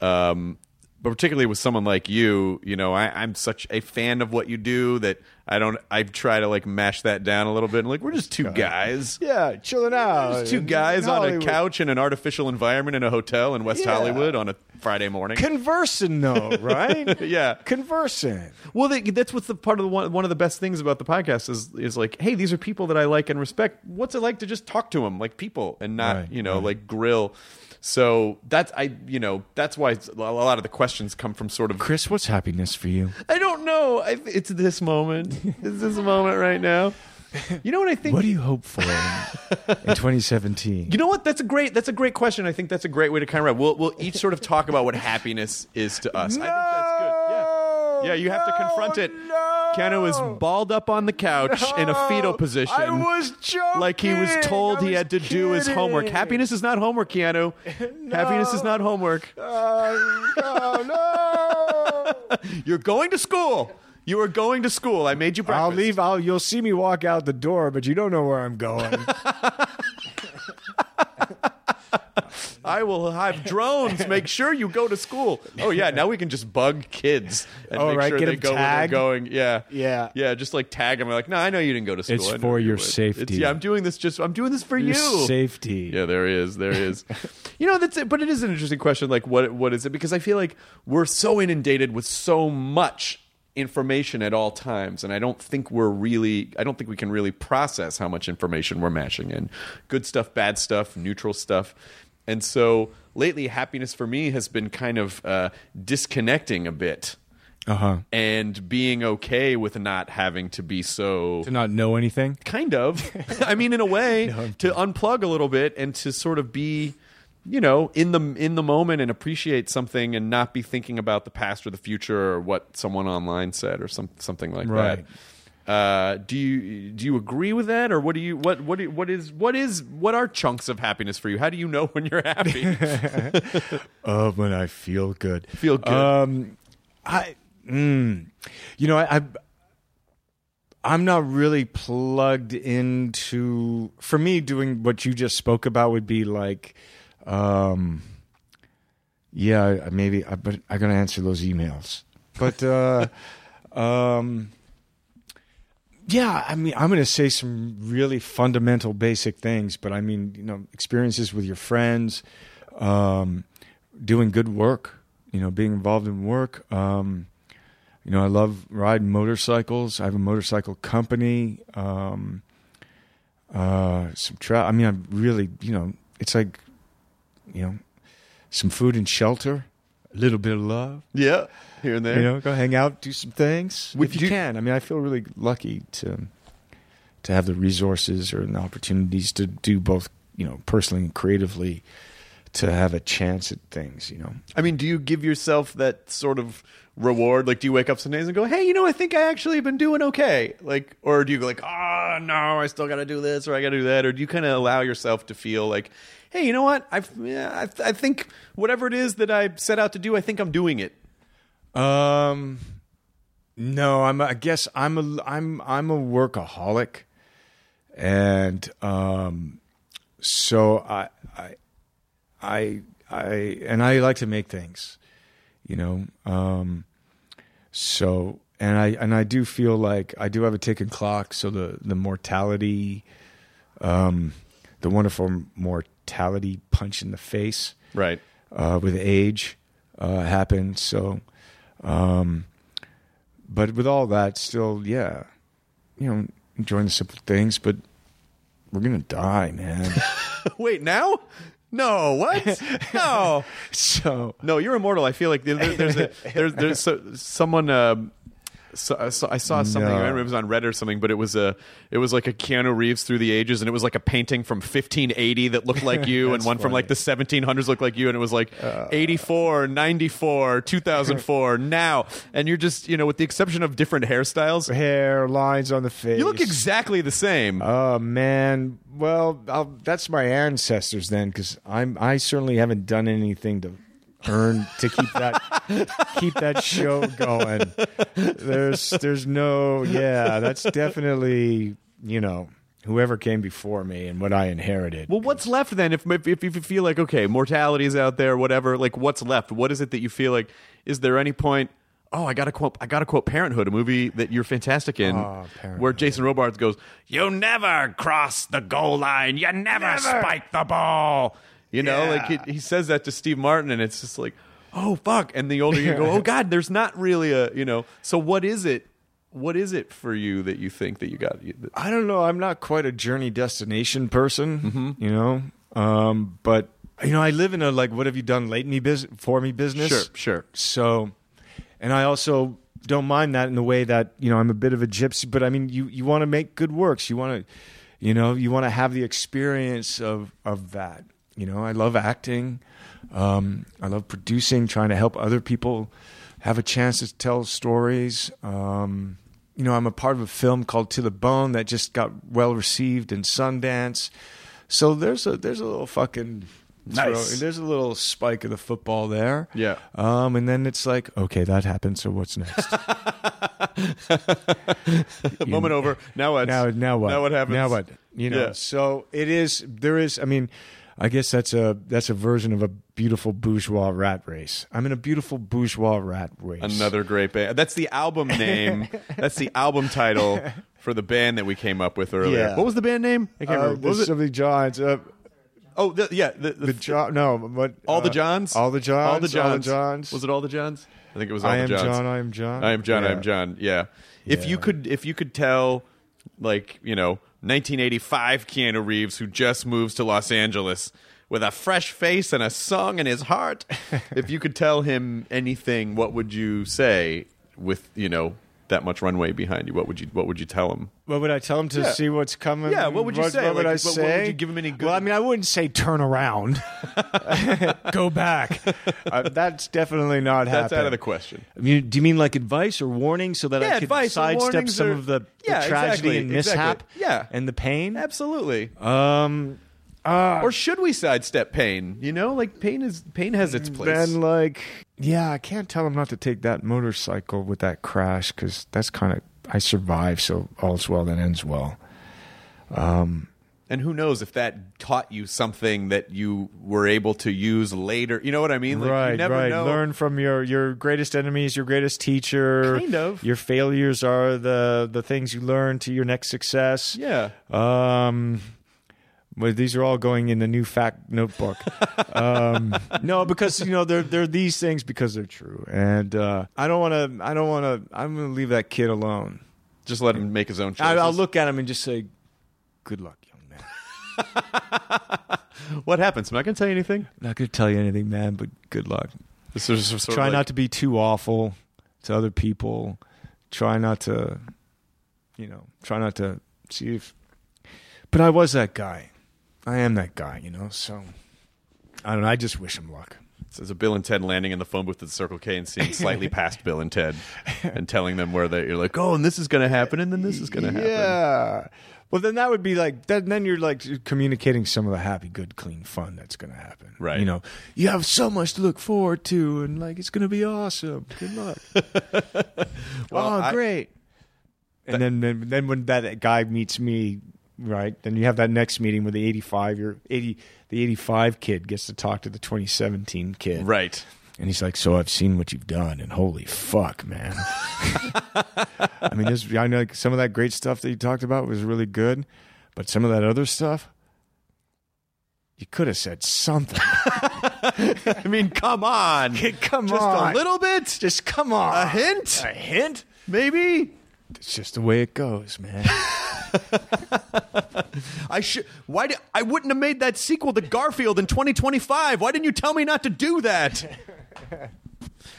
Speaker 1: Um, but particularly with someone like you, you know, I, I'm such a fan of what you do that I don't. I try to like mash that down a little bit. And like we're just two guys.
Speaker 4: yeah chilling out
Speaker 1: Just two guys on a couch in an artificial environment in a hotel in West
Speaker 4: Yeah.
Speaker 1: Hollywood on a Friday morning.
Speaker 4: conversing though right
Speaker 1: yeah.
Speaker 4: conversing
Speaker 1: Well, they, that's what's the part of the one, one of the best things about the podcast is is like, hey, these are people that I like and respect. What's it like to just talk to them like people and not
Speaker 4: Right,
Speaker 1: you know
Speaker 4: right.
Speaker 1: like grill. So that's I you know that's why a lot of the questions come from sort of
Speaker 4: Chris, what's happiness for you?
Speaker 1: I don't know. I, it's this moment. it's this moment right now. You know what I think?
Speaker 4: What do you hope for in, in 2017?
Speaker 1: You know what? That's a great. That's a great question. I think that's a great way to kind of wrap. We'll we'll each sort of talk about what happiness is to us. I think that's good. Yeah, yeah. You have to confront it.
Speaker 4: no.
Speaker 1: Keanu is balled up on the couch in a fetal position.
Speaker 4: I was joking.
Speaker 1: like he was told
Speaker 4: I
Speaker 1: he
Speaker 4: was
Speaker 1: had to do his homework. Happiness is not homework, Keanu. Happiness is not homework.
Speaker 4: Uh, oh, no.
Speaker 1: You're going to school. You are going to school. I made you breakfast.
Speaker 4: I'll leave. I'll. You'll see me walk out the door, but you don't know where I'm going.
Speaker 1: I will have drones make sure you go to school. Oh yeah, now we can just bug kids and
Speaker 4: Oh,
Speaker 1: make
Speaker 4: right,
Speaker 1: sure
Speaker 4: get
Speaker 1: they go
Speaker 4: tagged?
Speaker 1: where they're going. Yeah,
Speaker 4: Yeah.
Speaker 1: yeah. Just like tag them. Like, no, I know you didn't go to school.
Speaker 4: It's for
Speaker 1: you
Speaker 4: your
Speaker 1: would."
Speaker 4: safety.
Speaker 1: It's, yeah, I'm doing this just. I'm doing this for
Speaker 4: Your
Speaker 1: you.
Speaker 4: safety.
Speaker 1: Yeah, there is. There is. you know, that's it. But it is an interesting question. Like, what what is it? Because I feel like we're so inundated with so much information at all times, and I don't think we're really. I don't think we can really process how much information we're mashing in. Good stuff, bad stuff, neutral stuff, and so lately, happiness for me has been kind of uh, disconnecting a bit.
Speaker 4: Uh huh.
Speaker 1: and being okay with not having to be so
Speaker 4: To not know anything.
Speaker 1: kind of i mean in a way to unplug a little bit and to sort of be you know in the in the moment and appreciate something and not be thinking about the past or the future or what someone online said or some something like
Speaker 4: Right.
Speaker 1: that uh, do you do you agree with that or what do you what what do, what is what is what are chunks of happiness for you how do you know when you're happy
Speaker 4: Oh, when I feel good.
Speaker 1: Feel good.
Speaker 4: Um, I, mm, you know, I, I, I'm not really plugged into. For me, doing what you just spoke about would be like, um, yeah, maybe. I, but I gotta answer those emails. But, uh, um. Yeah, I mean, I'm going to say some really fundamental, basic things, but I mean, you know, experiences with your friends, um, doing good work, you know, being involved in work. Um, you know, I love riding motorcycles. I have a motorcycle company. Um, uh, some tra- I mean, I'm really, you know, it's like, you know, some food and shelter, a little bit of love.
Speaker 1: yeah here and there
Speaker 4: You know, go hang out, do some things
Speaker 1: Would
Speaker 4: if you
Speaker 1: you-
Speaker 4: can. I mean, I feel really lucky to to have the resources or the opportunities to do both, you know, personally and creatively, to have a chance at things. You know,
Speaker 1: I mean, do you give yourself that sort of reward? Like, do you wake up some days and go, "Hey, you know, I think I actually been doing okay," like, or do you go like, "Oh no, I still got to do this or I got to do that," or do you kind of allow yourself to feel like, "Hey, you know what? I've, yeah, I, I think whatever it is that I set out to do, I think I'm doing it."
Speaker 4: Um, no, I'm. I guess I'm a. I'm. I'm a workaholic, and um, so I. I. I. I and I like to make things, you know. Um, so and I and I do feel like I do have a ticking clock. So the the mortality, um, the wonderful mortality punch in the face
Speaker 1: Right.
Speaker 4: uh, with age uh, happened. So, um, but with all that, still, yeah, you know, enjoying the simple things. But we're gonna die, man.
Speaker 1: Wait, now? No, what? no.
Speaker 4: so
Speaker 1: No, you're immortal. I feel like there, there's a there's there's so, someone. Um, so, I saw- I saw something.
Speaker 4: No.
Speaker 1: I remember it was on Reddit or something, but it was a it was like a Keanu Reeves through the ages, and it was like a painting from 1580 that looked like you, and one from like the 1700s looked like you, and it was like
Speaker 4: Uh.
Speaker 1: 84, 94, 2004, now, and you're just you know, with the exception of different hairstyles,
Speaker 4: hair lines on the face.
Speaker 1: you look exactly the same.
Speaker 4: Oh man, well, I'll, that's my ancestors then, because I'm. I certainly haven't done anything to earn to keep that keep that show going. There's there's no yeah. That's definitely you know whoever came before me and what I inherited.
Speaker 1: Well, what's left then? If, if if you feel like okay, mortality is out there, whatever. Like, what's left? What is it that you feel like? Is there any point? Oh, I gotta quote. I gotta quote Parenthood, a movie that you're fantastic in,
Speaker 4: Oh,
Speaker 1: where Jason Robards goes, "You never cross the goal line. You never, spike the ball." You know,
Speaker 4: Yeah.
Speaker 1: like he, he says that to Steve Martin, and it's just like, oh fuck. And the older you go, oh god, there's not really a you know. So what is it? What is it for you that you think that you got? that-
Speaker 4: I don't know. I'm not quite a journey destination person,
Speaker 1: Mm-hmm.
Speaker 4: you know. Um, but you know, I live in a like, what have you done lately business for me business?
Speaker 1: Sure, sure.
Speaker 4: So, and I also don't mind that in the way that you know I'm a bit of a gypsy, but I mean, you you want to make good works. You want to, you know, you want to have the experience of of that. You know, I love acting. Um, I love producing, trying to help other people have a chance to tell stories. Um, you know, I'm a part of a film called To the Bone that just got well received in Sundance. So there's a there's a little fucking
Speaker 1: Nice.
Speaker 4: throw- there's a little spike of the football there.
Speaker 1: Yeah.
Speaker 4: Um, and then it's like, okay, that happened. So what's next?
Speaker 1: Moment over. Now what?
Speaker 4: now, now what?
Speaker 1: Now what happens?
Speaker 4: Now what? You know.
Speaker 1: Yeah.
Speaker 4: So it is. There is. I mean, I guess that's a that's a version of a beautiful bourgeois rat race. I'm in a beautiful bourgeois rat race.
Speaker 1: Another great band. That's the album name. That's the album title for the band that we came up with earlier.
Speaker 4: Yeah.
Speaker 1: What was the band name? I can't
Speaker 4: Uh,
Speaker 1: remember. What was it?
Speaker 4: something Johns. Uh,
Speaker 1: Oh, the, yeah. The, the,
Speaker 4: the John. No, what?
Speaker 1: all the
Speaker 4: uh,
Speaker 1: Johns.
Speaker 4: All the Johns.
Speaker 1: All the Johns.
Speaker 4: Johns.
Speaker 1: Was it all the Johns? I think it was all
Speaker 4: I
Speaker 1: the
Speaker 4: am
Speaker 1: Johns.
Speaker 4: John. I am John.
Speaker 1: I am John. I am John. Yeah. If you could, if you could tell, like you know, 1985 Keanu Reeves who just moves to Los Angeles with a fresh face and a song in his heart. if you could tell him anything, what would you say? with you know that much runway behind you, what would you what would you tell him?
Speaker 4: What would I tell him to
Speaker 1: Yeah.
Speaker 4: see what's coming?
Speaker 1: Yeah, what would you say?
Speaker 4: What would
Speaker 1: Like,
Speaker 4: I
Speaker 1: what- what
Speaker 4: say?
Speaker 1: would you give him any good-
Speaker 4: Well, I mean, I wouldn't say turn around, go back. Uh, that's definitely not happening.
Speaker 1: That's out of the question.
Speaker 4: I mean, do you mean like advice or warning so that
Speaker 1: Yeah,
Speaker 4: I could
Speaker 1: advice
Speaker 4: sidestep some
Speaker 1: or-
Speaker 4: of the, the tragedy
Speaker 1: exactly,
Speaker 4: and mishap
Speaker 1: exactly. Yeah.
Speaker 4: and the pain?
Speaker 1: Absolutely.
Speaker 4: Um,
Speaker 1: or should we sidestep pain? You know, like pain is pain has its place.
Speaker 4: then like, yeah, I can't tell him not to take that motorcycle with that crash because that's kind of I survived, so all's well that ends well.
Speaker 1: and who knows if that taught you something that you were able to use later? You know what I mean? Like, you
Speaker 4: right,
Speaker 1: never
Speaker 4: right.
Speaker 1: know.
Speaker 4: Learn from your your greatest enemies, your greatest teacher.
Speaker 1: Kind of.
Speaker 4: Your failures are the the things you learn to your next success.
Speaker 1: Yeah.
Speaker 4: Um, well, these are all going in the new fact notebook. um, no, because you know they're they're these things because they're true, and uh, I don't want to. I don't want to. I'm going to leave that kid alone.
Speaker 1: Just let him make his own choices.
Speaker 4: I, I'll look at him and just say, "Good luck, young man."
Speaker 1: What happens? I'm not going to tell you anything.
Speaker 4: Not going to tell you anything, man, but good luck.
Speaker 1: This is sort of
Speaker 4: Try
Speaker 1: like-
Speaker 4: not to be too awful to other people. Try not to, you know, try not to see if. But I was that guy. I am that guy, you know. So I don't know. I just wish him luck.
Speaker 1: There's a Bill and Ted landing in the phone booth at the Circle K and seeing slightly past Bill and Ted and telling them where they, you're like, oh, and this is going to happen, and then this is going to happen.
Speaker 4: Yeah. Well, then that would be like then. Then you're like communicating some of the happy, good, clean fun that's going to happen.
Speaker 1: Right.
Speaker 4: You know, you have so much to look forward to, and like it's going to be awesome. Good luck.
Speaker 1: Well,
Speaker 4: oh,
Speaker 1: I-
Speaker 4: great. And then, then, then when that guy meets me, right? Then you have that next meeting with the 85 year 80 the 85 kid gets to talk to the 2017 kid.
Speaker 1: Right.
Speaker 4: And he's like, "So I've seen what you've done, and holy fuck, man!" I mean, this, I know like, some of that great stuff that you talked about was really good, but some of that other stuff, you could have said something.
Speaker 1: I mean, come on.
Speaker 4: come
Speaker 1: Just
Speaker 4: on,
Speaker 1: a little bit?
Speaker 4: Just come on,
Speaker 1: A hint?
Speaker 4: a hint.
Speaker 1: Maybe?
Speaker 4: It's just the way it goes, man.
Speaker 1: I should. Why did I wouldn't have made that sequel to Garfield in 2025? Why didn't you tell me not to do that?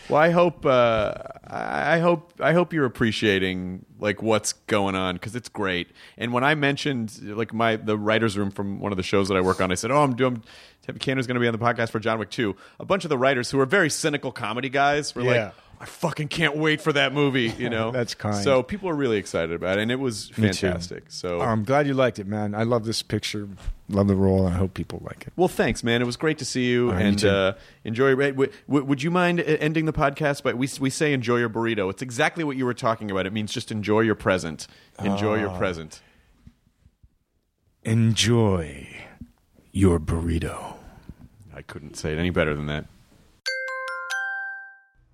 Speaker 1: well, I hope. Uh, I hope. I hope you're appreciating like what's going on because it's great. And when I mentioned like my the writers' room from one of the shows that I work on, I said, "Oh, I'm doing." Tim Canner's going to be on the podcast for John Wick 2. A bunch of the writers who are very cynical comedy guys were
Speaker 4: Yeah.
Speaker 1: like, I fucking can't wait for that movie, you know?
Speaker 4: That's kind.
Speaker 1: So people are really excited about it, and it was fantastic. So
Speaker 4: I'm glad you liked it, man. I love this picture, love the role, and I hope people like it.
Speaker 1: Well, thanks, man. It was great to see you,
Speaker 4: right,
Speaker 1: and
Speaker 4: you
Speaker 1: uh, enjoy. Would, would would you mind uh, ending the podcast? But we we say enjoy your burrito. It's exactly what you were talking about. It means just enjoy your present. Enjoy
Speaker 4: Ah.
Speaker 1: your present.
Speaker 4: Enjoy your burrito.
Speaker 1: I couldn't say it any better than that.